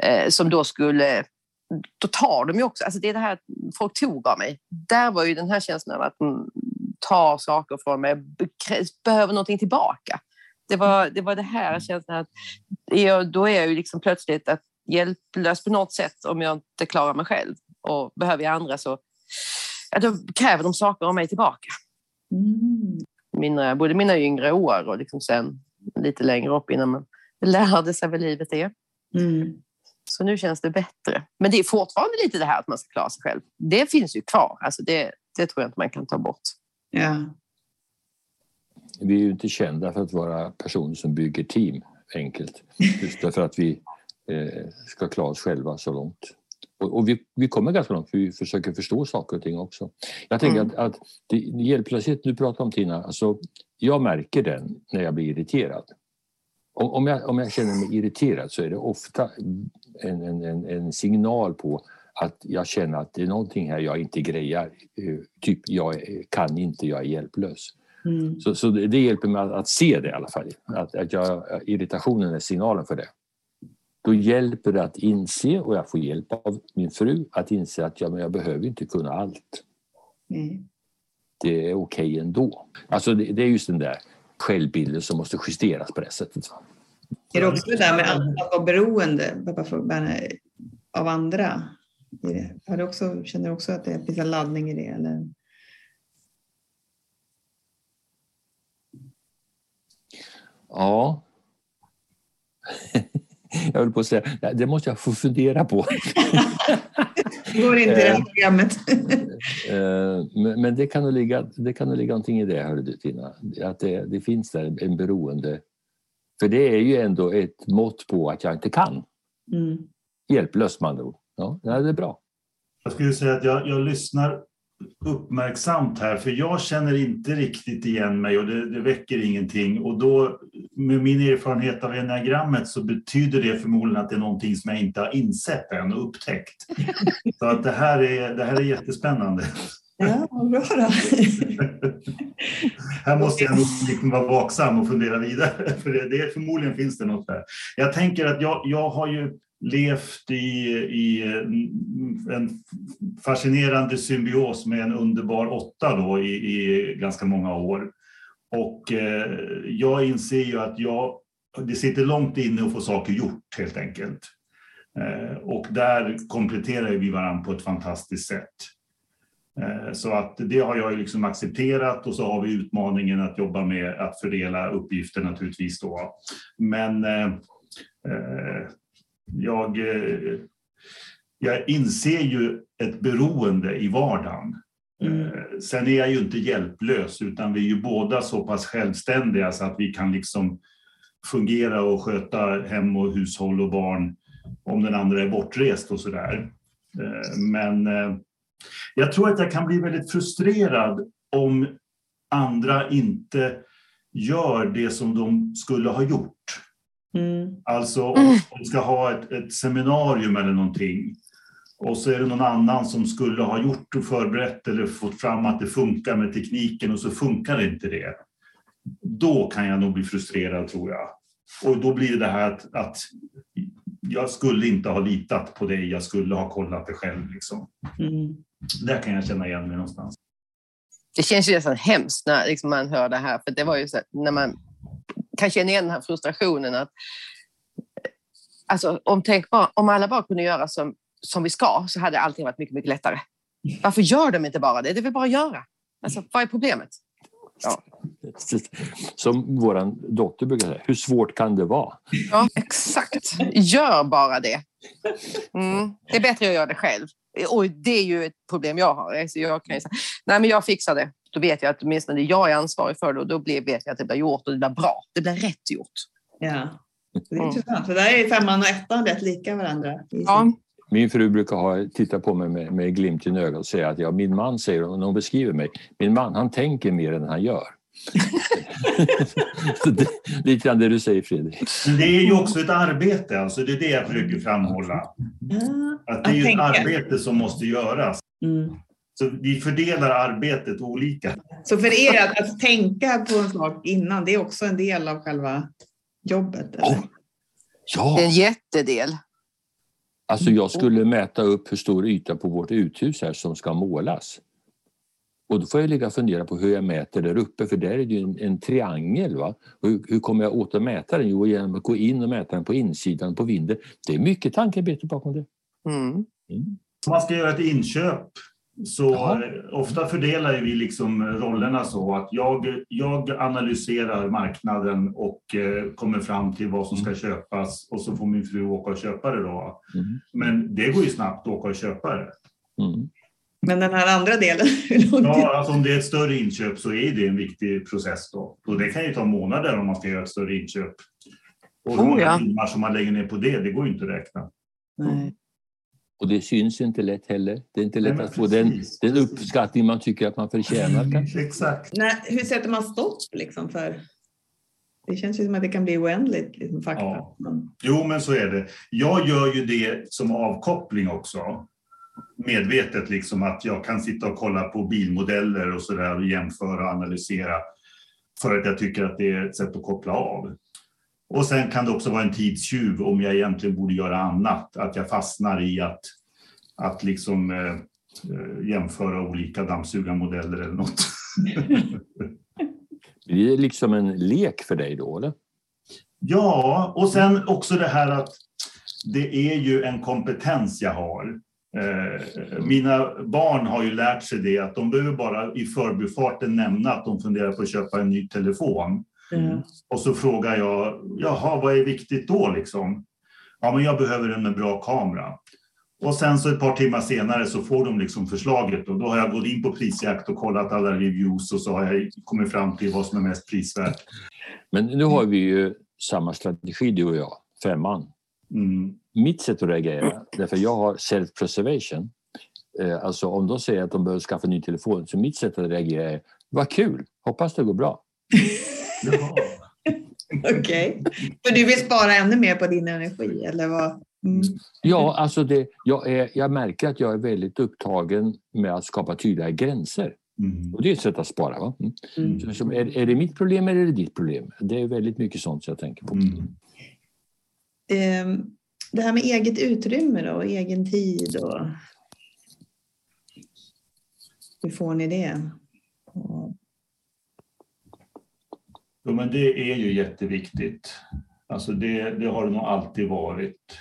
eh, som då skulle då tar de ju också, alltså det är det här att folk tog av mig. Där var ju den här känslan av att de tar saker från mig, behöver någonting tillbaka. Det var det, var det här känslan att jag, då är jag ju liksom plötsligt att hjälplös på något sätt om jag inte klarar mig själv. Och behöver jag andra så ja, då kräver de saker av mig tillbaka. Mm. Mina, både mina yngre år och liksom sen lite längre upp innan man lärde sig vad livet är. Mm. Så nu känns det bättre. Men det är fortfarande lite det här att man ska klara sig själv. Det finns ju kvar. Alltså det, det tror jag inte man kan ta bort. Ja. Vi är ju inte kända för att vara personer som bygger team enkelt. Just därför att vi eh, ska klara oss själva så långt. Och, och vi, vi kommer ganska långt för vi försöker förstå saker och ting också. Jag tänker mm. att, att det, hjälplöshet du pratar om Tina, alltså, jag märker den när jag blir irriterad. Om, om, jag, om jag känner mig irriterad så är det ofta en, en, en signal på att jag känner att det är någonting här jag inte grejar. Eh, typ, jag kan inte, jag är hjälplös. Mm. Så, så det, det, hjälper mig att, att, se det i alla fall. Att, att jag, irritationen är signalen för det. Då hjälper det att inse, och jag får hjälp av min fru, att inse att ja, men jag behöver inte kunna allt. Mm. Det är okej okay ändå. Alltså det, det, är just den där självbilden som måste justeras på det sättet. Är det också det där med att, vara beroende av andra? Har du också, känner du också att det finns en laddning i det? Eller? Ja. Jag höll på att säga, det måste jag få fundera på. Det går inte i det här eh, programmet. Eh, men det kan nog ligga, det kan nog ligga någonting i det, hörde du Tina. Att det, det finns där en beroende. För det är ju ändå ett mått på att jag inte kan. Mm. Hjälplöst med andra ord. Ja, det är bra. Jag skulle säga att jag, jag lyssnar uppmärksamt här, för jag känner inte riktigt igen mig och det, det, väcker ingenting. Och då, med min erfarenhet av enneagrammet så betyder det förmodligen att det är någonting som jag inte har insett än och upptäckt. Så att det här är, det här är jättespännande. Ja, vad bra då. här måste jag nog liksom vara vaksam och fundera vidare, för det, det, förmodligen finns det något där. Jag tänker att jag, jag har ju levt i, i mm, en fascinerande symbios med en underbar åtta då i, i ganska många år. Och eh, jag inser ju att jag, det sitter långt inne att få saker gjort helt enkelt. Eh, och där kompletterar vi varandra på ett fantastiskt sätt. Eh, så att det har jag liksom accepterat och så har vi utmaningen att jobba med att fördela uppgifter naturligtvis då. Men eh, eh jag, jag inser ju ett beroende i vardagen. Mm. Sen är jag ju inte hjälplös, utan vi är ju båda så pass självständiga så att vi kan liksom fungera och sköta hem och hushåll och barn om den andra är bortrest och sådär. Men jag tror att jag kan bli väldigt frustrerad om andra inte gör det som de skulle ha gjort. Mm. Alltså om mm. man ska ha ett, ett, seminarium eller någonting och så är det någon annan som skulle ha gjort och förberett eller fått fram att det funkar med tekniken och så funkar inte det. Då kan jag nog bli frustrerad tror jag. Och då blir det här att, att jag skulle inte ha litat på dig, jag skulle ha kollat det själv. Liksom. Mm. Där kan jag känna igen mig någonstans. Det känns ju nästan hemskt när liksom man hör det här, för det var ju så när man kan känna igen den här frustrationen att alltså, om, tänk bara, om alla bara kunde göra som, som vi ska så hade allting varit mycket, mycket lättare. Varför gör de inte bara det? Det väl bara göra. Alltså, vad är problemet? Ja. Som vår dotter brukar säga, hur svårt kan det vara? Ja, exakt. Gör bara det. Mm. Det är bättre att göra det själv. Och det är ju ett problem jag har. Så jag kan säga, nej men jag fixar det då vet jag att åtminstone jag är ansvarig för det och då vet jag att det blir gjort och det blir bra. Det blir rätt gjort. Ja, det är mm. intressant. För där är femman och ettan rätt lika varandra. Ja. Min fru brukar ha, titta på mig med, med glimt i ögat och säga att ja, min man säger, när hon beskriver mig, min man han tänker mer än han gör. det, lite grann det du säger Fredrik. Men det är ju också ett arbete, alltså det är det jag försöker framhålla. Att det är ju ett arbete som måste göras. Mm. Så vi fördelar arbetet olika. Så för er att, att tänka på en sak innan, det är också en del av själva jobbet? Eller? Ja. Det är en jättedel. Alltså jag skulle mäta upp hur stor yta på vårt uthus här som ska målas. Och då får jag ligga och fundera på hur jag mäter där uppe för där är det ju en, en triangel. Va? Hur, hur, kommer jag åt att mäta den? Jo, genom att gå in och mäta den på insidan på vinden. Det är mycket tankearbete bakom det. Mm. Mm. Man ska göra ett inköp så Jaha. ofta fördelar vi liksom rollerna så att jag, jag analyserar marknaden och eh, kommer fram till vad som ska mm. köpas och så får min fru åka och köpa det då. Mm. Men det går ju snabbt att åka och köpa det. Mm. Men den här andra delen? ja, alltså om det är ett större inköp så är det en viktig process då. Och det kan ju ta månader om man ska göra ett större inköp. Och hur oh, många ja. timmar som man lägger ner på det, det går ju inte att räkna. Nej. Och det syns inte lätt heller. Det är inte lätt Nej, att få den, den uppskattning man tycker att man förtjänar. Kanske. Exakt. Nej, hur sätter man stopp liksom för det känns ju som att det kan bli oändligt. Liksom, fakta. Ja. Jo, men så är det. Jag gör ju det som avkoppling också. Medvetet liksom att jag kan sitta och kolla på bilmodeller och så där och jämföra och analysera för att jag tycker att det är ett sätt att koppla av. Och sen kan det också vara en tidstjuv om jag egentligen borde göra annat, att jag fastnar i att, att liksom eh, jämföra olika dammsugarmodeller eller något. Det är liksom en lek för dig då, eller? Ja, och sen också det här att det är ju en kompetens jag har. Eh, mina barn har ju lärt sig det att de behöver bara i förbifarten nämna att de funderar på att köpa en ny telefon. Mm. Och så frågar jag, jaha, vad är viktigt då liksom? Ja, men jag behöver en med bra kamera. Och sen så ett par timmar senare så får de liksom förslaget och då har jag gått in på prisjakt och kollat alla reviews och så har jag kommit fram till vad som är mest prisvärt. Men nu har vi ju samma strategi du och jag, femman. Mm. Mitt sätt att reagera, därför jag har self-preservation. Eh, alltså om de säger att de behöver skaffa en ny telefon, så mitt sätt att reagera är vad kul, hoppas det går bra. Okej, okay. för du vill spara ännu mer på din energi eller vad? Mm. Ja, alltså det, jag, är, jag märker att jag är väldigt upptagen med att skapa tydliga gränser. Mm. Och det är ett sätt att spara. Va? Mm. mm. Så, är, är det mitt problem eller är det ditt problem? Det är väldigt mycket sånt jag tänker på. Mm. Ehm, det här med eget utrymme då, och egen tid. Och... Hur får ni det? Jo, men det är ju jätteviktigt. Alltså det, det har det nog alltid varit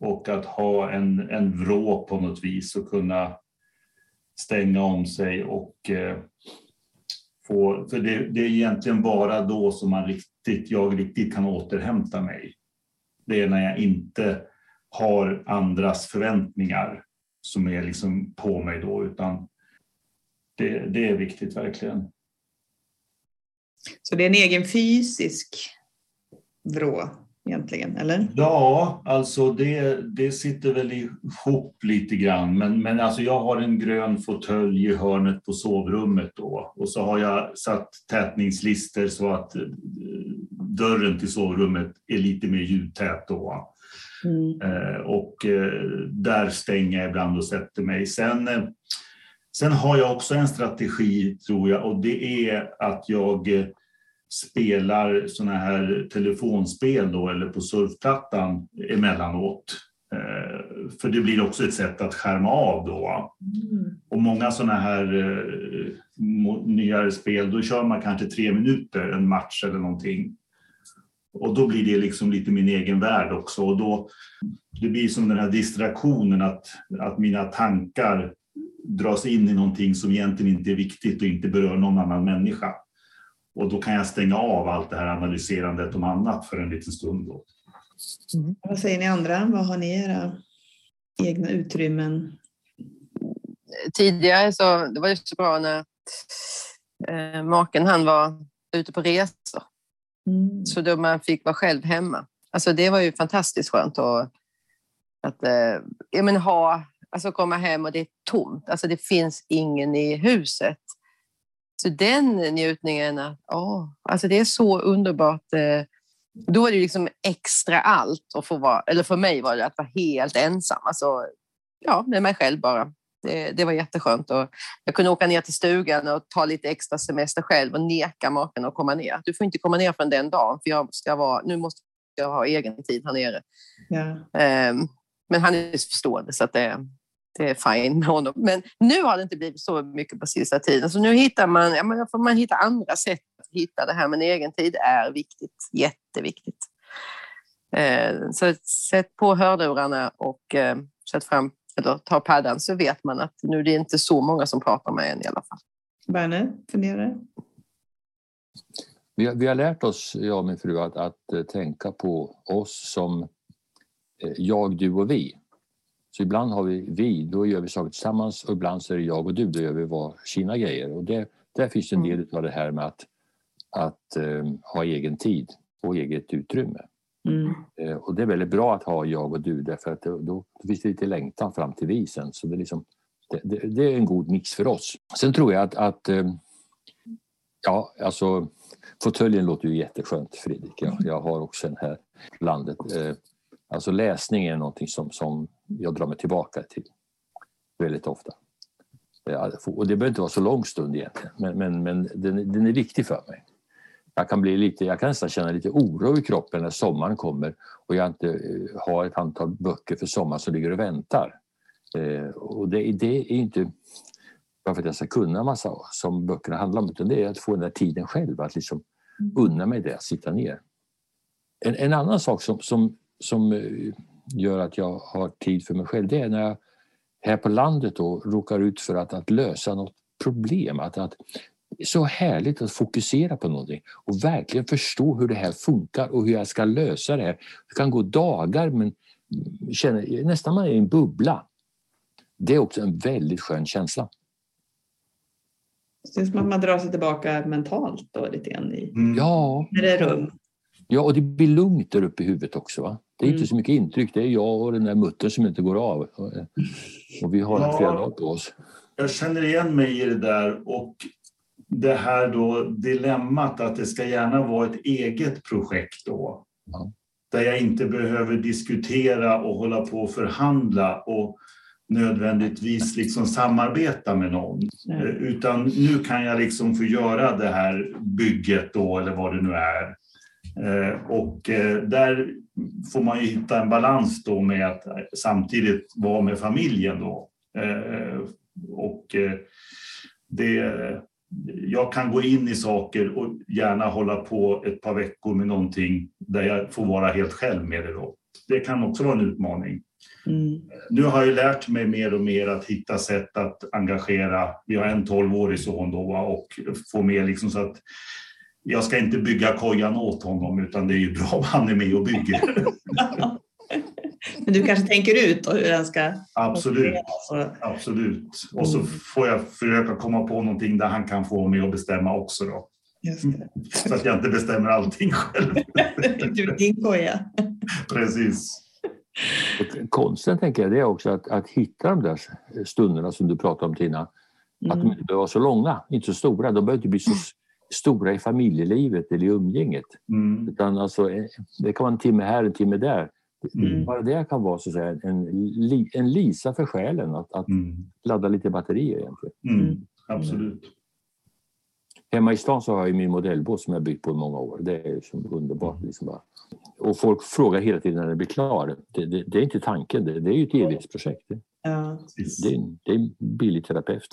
och att ha en, en vrå på något vis och kunna stänga om sig och eh, få, för det, det, är egentligen bara då som man riktigt, jag riktigt kan återhämta mig. Det är när jag inte har andras förväntningar som är liksom på mig då, utan det, det är viktigt verkligen. Så det är en egen fysisk vrå egentligen, eller? Ja, alltså det, det sitter väl ihop lite grann. Men, men alltså jag har en grön fåtölj i hörnet på sovrummet då och så har jag satt tätningslister så att eh, dörren till sovrummet är lite mer ljudtät då. Mm. Eh, och eh, där stänger jag ibland och sätter mig. Sen, sen har jag också en strategi tror jag och det är att jag eh, spelar såna här telefonspel då, eller på surfplattan emellanåt. Eh, för det blir också ett sätt att skärma av då. Mm. Och många sådana här eh, nyare spel, då kör man kanske tre minuter, en match eller någonting. Och då blir det liksom lite min egen värld också. Och då, det blir som den här distraktionen att, att mina tankar dras in i någonting som egentligen inte är viktigt och inte berör någon annan människa. Och då kan jag stänga av allt det här analyserandet om annat för en liten stund. Då. Mm. Vad säger ni andra? Vad har ni era egna utrymmen? Tidigare så det var det så bra när eh, maken han var ute på resor. Mm. Så då man fick vara själv hemma. Alltså det var ju fantastiskt skönt att, att eh, jag men, ha, alltså komma hem och det är tomt. Alltså det finns ingen i huset. Så den njutningen, oh, alltså det är så underbart. Eh, då var det liksom extra allt att få vara, eller för mig var det att vara helt ensam. Alltså, ja, med mig själv bara. Det, det var jätteskönt. Och jag kunde åka ner till stugan och ta lite extra semester själv och neka maken att komma ner. Du får inte komma ner från den dagen, för jag ska vara, nu måste jag ha egen tid här nere. Ja. Um, men han är förstående, så att det, det är fine med honom. Men nu har det inte blivit så mycket på sista tiden. Så nu hittar man, ja, man får man hitta andra sätt att hitta det här. Men egen tid är viktigt, jätteviktigt. Eh, så sätt på hörlurarna och eh, sätt fram, eller ta paddan så vet man att nu är det inte så många som pratar med en i alla fall. Berner, funderar vi har, vi har lärt oss, jag och min fru, att, att eh, tänka på oss som eh, jag, du och vi. Så ibland har vi vi, då gör vi saker tillsammans och ibland så är det jag och du, då gör vi var sina grejer. Och det, där finns en del mm. av det här med att, att um, ha egen tid och eget utrymme. Mm. Eh, och det är väldigt bra att ha jag och du därför att då, då finns det lite längtan fram till visen. Så det är, liksom, det, det, det är en god mix för oss. Sen tror jag att, att eh, ja, alltså fåtöljen låter ju jätteskönt Fredrik. Jag, jag har också den här landet. Eh, alltså läsning är någonting som, som jag drar mig tillbaka till väldigt ofta. Och det behöver inte vara så lång stund egentligen, men, men, men den, den är viktig för mig. Jag kan, bli lite, jag kan nästan känna lite oro i kroppen när sommaren kommer och jag inte eh, har ett antal böcker för sommaren som ligger och väntar. Eh, och det, det är inte bara för att jag ska kunna massa som böckerna handlar om utan det är att få den där tiden själv, att liksom mm. unna mig det, att sitta ner. En, en annan sak som, som, som eh, gör att jag har tid för mig själv det är när jag här på landet då råkar ut för att, att lösa något problem. Att, att, så härligt att fokusera på någonting och verkligen förstå hur det här funkar och hur jag ska lösa det här. Det kan gå dagar men känner, nästan man är i en bubbla. Det är också en väldigt skön känsla. Det är som att man drar sig tillbaka mentalt då lite grann i mm. ja. när det är rum. Ja, och det blir lugnt där uppe i huvudet också. Va? Det är mm. inte så mycket intryck. Det är jag och den där muttern som inte går av. Och vi har ja, flera dagar på oss. Jag känner igen mig i det där och det här då dilemmat att det ska gärna vara ett eget projekt då. Ja. Där jag inte behöver diskutera och hålla på och förhandla och nödvändigtvis liksom samarbeta med någon. Mm. Utan nu kan jag liksom få göra det här bygget då eller vad det nu är. Eh, och eh, där får man ju hitta en balans då med att samtidigt vara med familjen då. Och det, jag kan gå in i saker och gärna hålla på ett par veckor med någonting där jag får vara helt själv med det då. Det kan också vara en utmaning. Mm. Nu har jag lärt mig mer och mer att hitta sätt att engagera. Vi har en 12-årig son då och få med liksom så att jag ska inte bygga kojan åt honom utan det är ju bra om han är med och bygger. Men du kanske tänker ut hur den ska... Absolut. Absolut. Och så mm. får jag försöka komma på någonting där han kan få med och bestämma också. Då. Så att jag inte bestämmer allting själv. du, din koja. Precis. Konsten tänker jag det är också att, att hitta de där stunderna som du pratade om Tina. Mm. Att de inte behöver vara så långa, inte så stora. De behöver inte bli så stora i familjelivet eller i umgänget. Mm. Utan alltså, eh, det kan vara en timme här, en timme där. Mm. Bara det kan vara så att säga, en, en lisa för själen att, att mm. ladda lite batterier egentligen. Mm. mm. Absolut. Hemma i stan så har jag min modellbåt som jag byggt på i många år. Det är som underbart. Mm. Liksom bara. Och folk frågar hela tiden när den blir klar. Det, det, det är inte tanken, det, det är ju ett evighetsprojekt. Ja. Det, det, är en billig terapeut.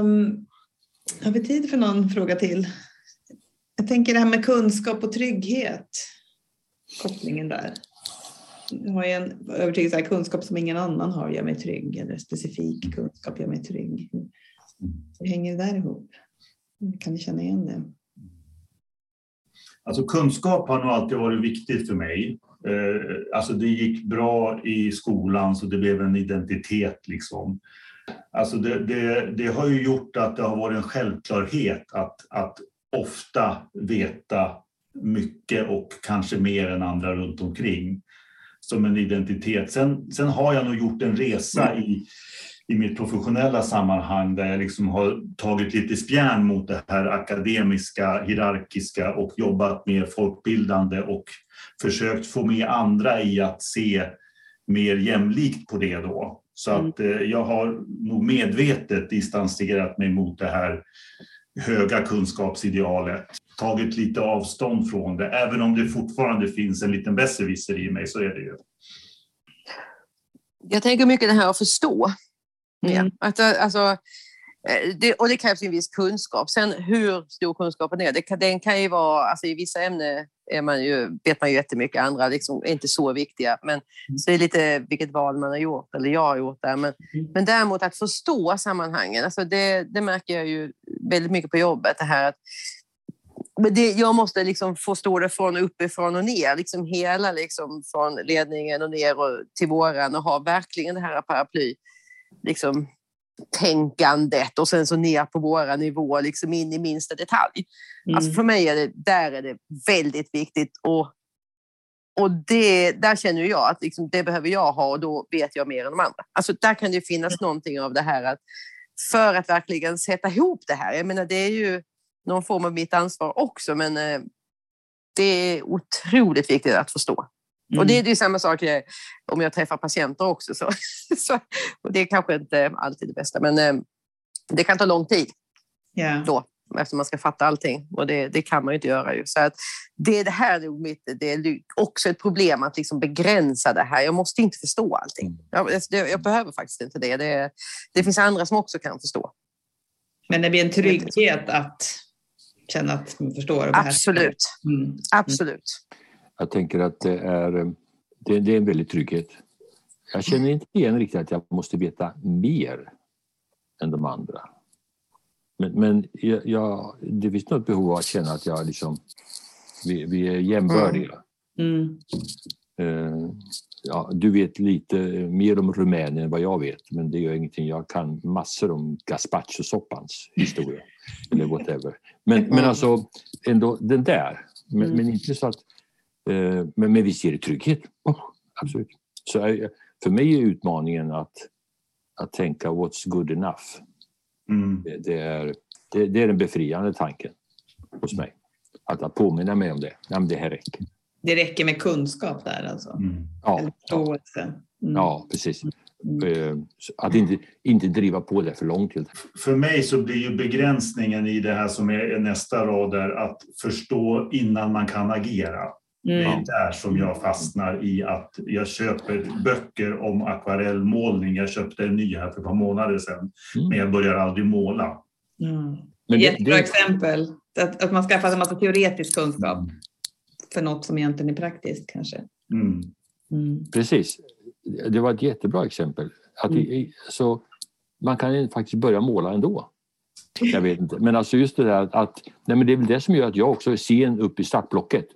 Um, har vi tid för någon fråga till? Jag tänker det här med kunskap och trygghet. Kopplingen där. Jag har en övertygelse att kunskap som ingen annan har gör mig trygg. Eller specifik kunskap gör mig trygg. Hur hänger det där ihop? Kan ni känna igen det? Alltså kunskap har nog alltid varit viktigt för mig. Eh, alltså det gick bra i skolan så det blev en identitet liksom. Alltså det, det, det, har ju gjort att det har varit en självklarhet att, att ofta veta mycket och kanske mer än andra runt omkring som en identitet. Sen, sen har jag nog gjort en resa i, i mitt professionella sammanhang där jag liksom har tagit lite spjärn mot det här akademiska, hierarkiska och jobbat mer folkbildande och försökt få med andra i att se mer jämlikt på det då. Så mm. att eh, jag har nog medvetet distanserat mig mot det här höga kunskapsidealet. Tagit lite avstånd från det, även om det fortfarande finns en liten besserwisser i mig, så är det ju. Jag tänker mycket det här att förstå. Mm. Att, alltså, det, och det krävs en viss kunskap. Sen hur stor kunskapen är, det kan, den kan ju vara, alltså i vissa ämnen är man ju, vet man ju jättemycket, andra liksom är inte så viktiga. Men mm. så är det lite vilket val man har gjort, eller jag har gjort där. Men, mm. men däremot att förstå sammanhangen, alltså det, det märker jag ju väldigt mycket på jobbet. Det här att, det, jag måste liksom förstå det från uppifrån och ner, liksom hela liksom från ledningen och ner och till våran och ha verkligen det här paraply liksom tänkandet och sen så ner på våra nivåer, liksom in i minsta detalj. Mm. Alltså för mig är det, där är det väldigt viktigt. Och och det, där känner jag att liksom, det behöver jag ha och då vet jag mer än de andra. Alltså, där kan det finnas mm. någonting av det här att för att verkligen sätta ihop det här. Jag menar, det är ju någon form av mitt ansvar också, men eh, det är otroligt viktigt att förstå. Mm. Och det är ju samma sak eh, om jag träffar patienter också. Så, så, och det är kanske inte alltid det bästa, men eh, det kan ta lång tid. Yeah. Då eftersom man ska fatta allting och det, det kan man ju inte göra. Ju. Så att det, det här är mitt, det är också ett problem att liksom begränsa det här. Jag måste inte förstå allting. Mm. Jag, alltså, jag behöver faktiskt inte det. det. Det finns andra som också kan förstå. Men det blir en trygghet att känna att man förstår? Absolut. Mm. Absolut. Jag tänker att det är, det, det är en väldig trygghet. Jag känner inte igen riktigt att jag måste veta mer än de andra. Men, men jag, jag, det finns något behov av att känna att jag liksom, vi, vi är jämbördiga. Mm. Uh, ja, du vet lite mer om Rumänien än vad jag vet, men det gör ingenting. Jag kan massor om gazpacho-soppans historia. eller whatever. Men, men alltså, ändå den där. Men, mm. men inte så att... Uh, men, men visst ger det trygghet. Oh, absolut. Så för mig är utmaningen att, att tänka what's good enough. Mm. Det, det, är, det, det, är den befriande tanken hos mig. Att, att påminna mig om det. Ja, men det här räcker. Det räcker med kunskap där alltså? Mm. Ja, ja. Mm. ja, precis. Mm. Eh, att inte, inte driva på det för långt. För mig så blir ju begränsningen i det här som är nästa rad där att förstå innan man kan agera. Mm. Det är där som jag fastnar i att jag köper böcker om akvarellmålning. Jag köpte en ny här för ett par månader sedan, mm. men jag börjar aldrig måla. Mm. Men det, Jättebra det... exempel. Att, att man skaffar en massa teoretisk kunskap mm. för något som egentligen är praktiskt kanske. Mm. Mm. Precis. Det var ett jättebra exempel. Att det, så man kan faktiskt börja måla ändå. Jag vet inte. Men alltså just det där att, nej men det är väl det som gör att jag också är sen upp i startblocket.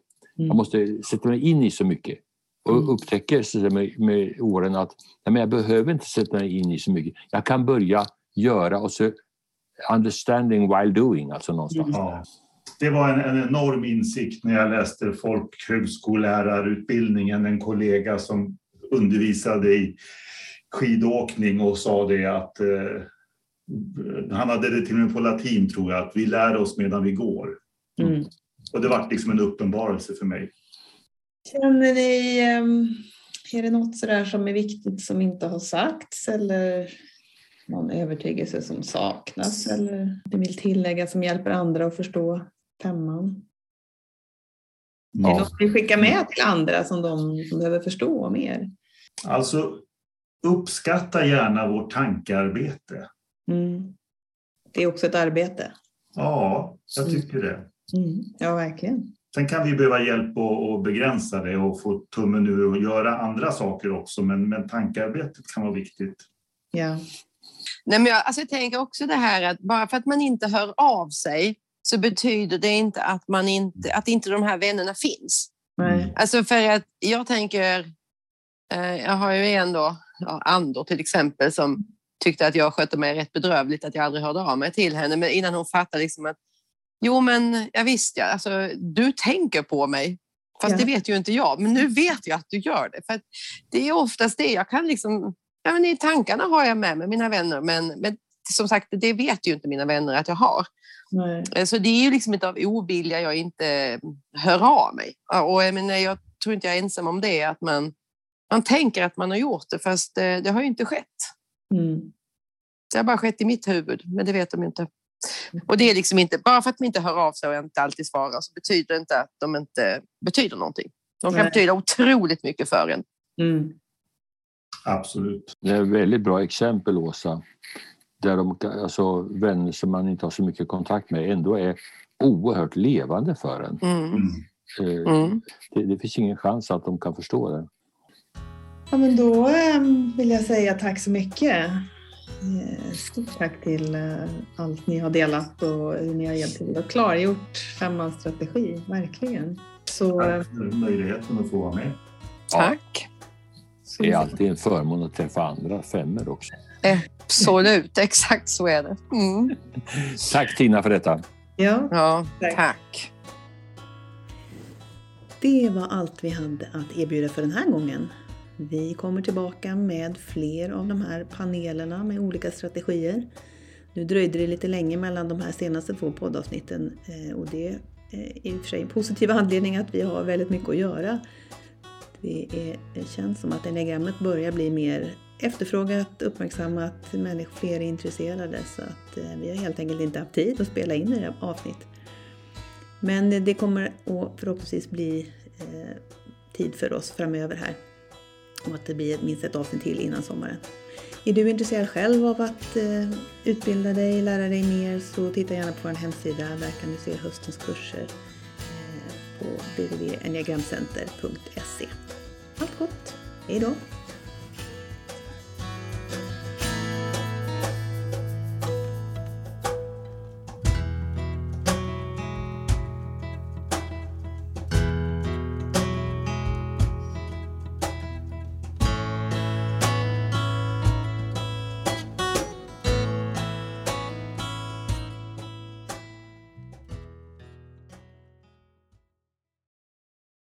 Jag måste sätta mig in i så mycket och mm. upptäcker med, med åren att nej, men jag behöver inte sätta mig in i så mycket. Jag kan börja göra och så understanding while doing, alltså någonstans. Ja. Det var en, en, enorm insikt när jag läste folkhögskollärarutbildningen. En kollega som undervisade i skidåkning och sa det att eh, han hade det till och med på latin tror jag, att vi lär oss medan vi går. Mm. Och det var liksom en uppenbarelse för mig. Känner ni, ehm, är det något sådär som är viktigt som inte har sagts eller någon övertygelse som saknas eller ni vill tillägga som hjälper andra att förstå femman? Ja. Är det något ni skickar med till andra som de som behöver förstå mer? Alltså, uppskatta gärna vårt tankearbete. Mm. Det är också ett arbete. Ja, jag tycker det. Mm, ja, verkligen. Sen kan vi behöva hjälp att begränsa det och få tummen ur och göra andra saker också, men, men tankearbetet kan vara viktigt. Ja. Nej, men jag, alltså jag tänker också det här att bara för att man inte hör av sig så betyder det inte att, man inte, att inte de här vännerna finns. Nej. Alltså för att jag tänker, eh, jag har ju en då, ja, Andor till exempel, som tyckte att jag skötte mig rätt bedrövligt, att jag aldrig hörde av mig till henne, men innan hon fattade liksom att Jo, men jag visst ja, alltså, du tänker på mig. Fast ja. det vet ju inte jag, men nu vet jag att du gör det. För det är oftast det jag kan liksom, ja, men i tankarna har jag med mig mina vänner, men, men som sagt, det vet ju inte mina vänner att jag har. Nej. Eh, så det är ju liksom inte av ovilja jag inte hör av mig. Och jag, menar, jag tror inte jag är ensam om det, att man, man tänker att man har gjort det, fast det, eh, det har ju inte skett. Mm. Det har bara skett i mitt huvud, men det vet de inte. Och det är liksom inte, bara för att de inte hör av sig och inte alltid svarar så betyder det inte att de inte betyder någonting. De kan Nej. betyda otroligt mycket för en. Mm. Absolut. Det är ett väldigt bra exempel, Åsa. Där de, alltså, vänner som man inte har så mycket kontakt med ändå är oerhört levande för en. Mm. Mm. Eh, mm. Det, det, finns ingen chans att de kan förstå det. Ja, men då ehm, vill jag säga tack så mycket stort tack till eh, allt ni har delat och hur ni har hjälpt till och klargjort femmans strategi, verkligen. Så, tack för möjligheten att få vara med. Tack. Det är alltid en förmån att träffa andra femmor också. Absolut, exakt så är det. Mm. tack Tina för detta. Ja, ja tack. tack. Det var allt vi hade att erbjuda för den här gången. Vi kommer tillbaka med fler av de här panelerna med olika strategier. Nu dröjde det lite länge mellan de här senaste två poddavsnitten eh, och det eh, är i och för sig en positiv anledning att vi har väldigt mycket att göra. Det, är, det känns som att enneagrammet börjar bli mer efterfrågat, uppmärksammat, människor fler är intresserade så att eh, vi har helt enkelt inte haft tid att spela in nya avsnitt. Men det kommer att förhoppningsvis bli tid för oss framöver här och att det blir minst ett avsnitt till innan sommaren. Är du intresserad själv av att eh, utbilda dig, lära dig mer så titta gärna på vår hemsida. Där kan du se höstens kurser eh, på www.enneagramcenter.se. Allt gott! Hejdå!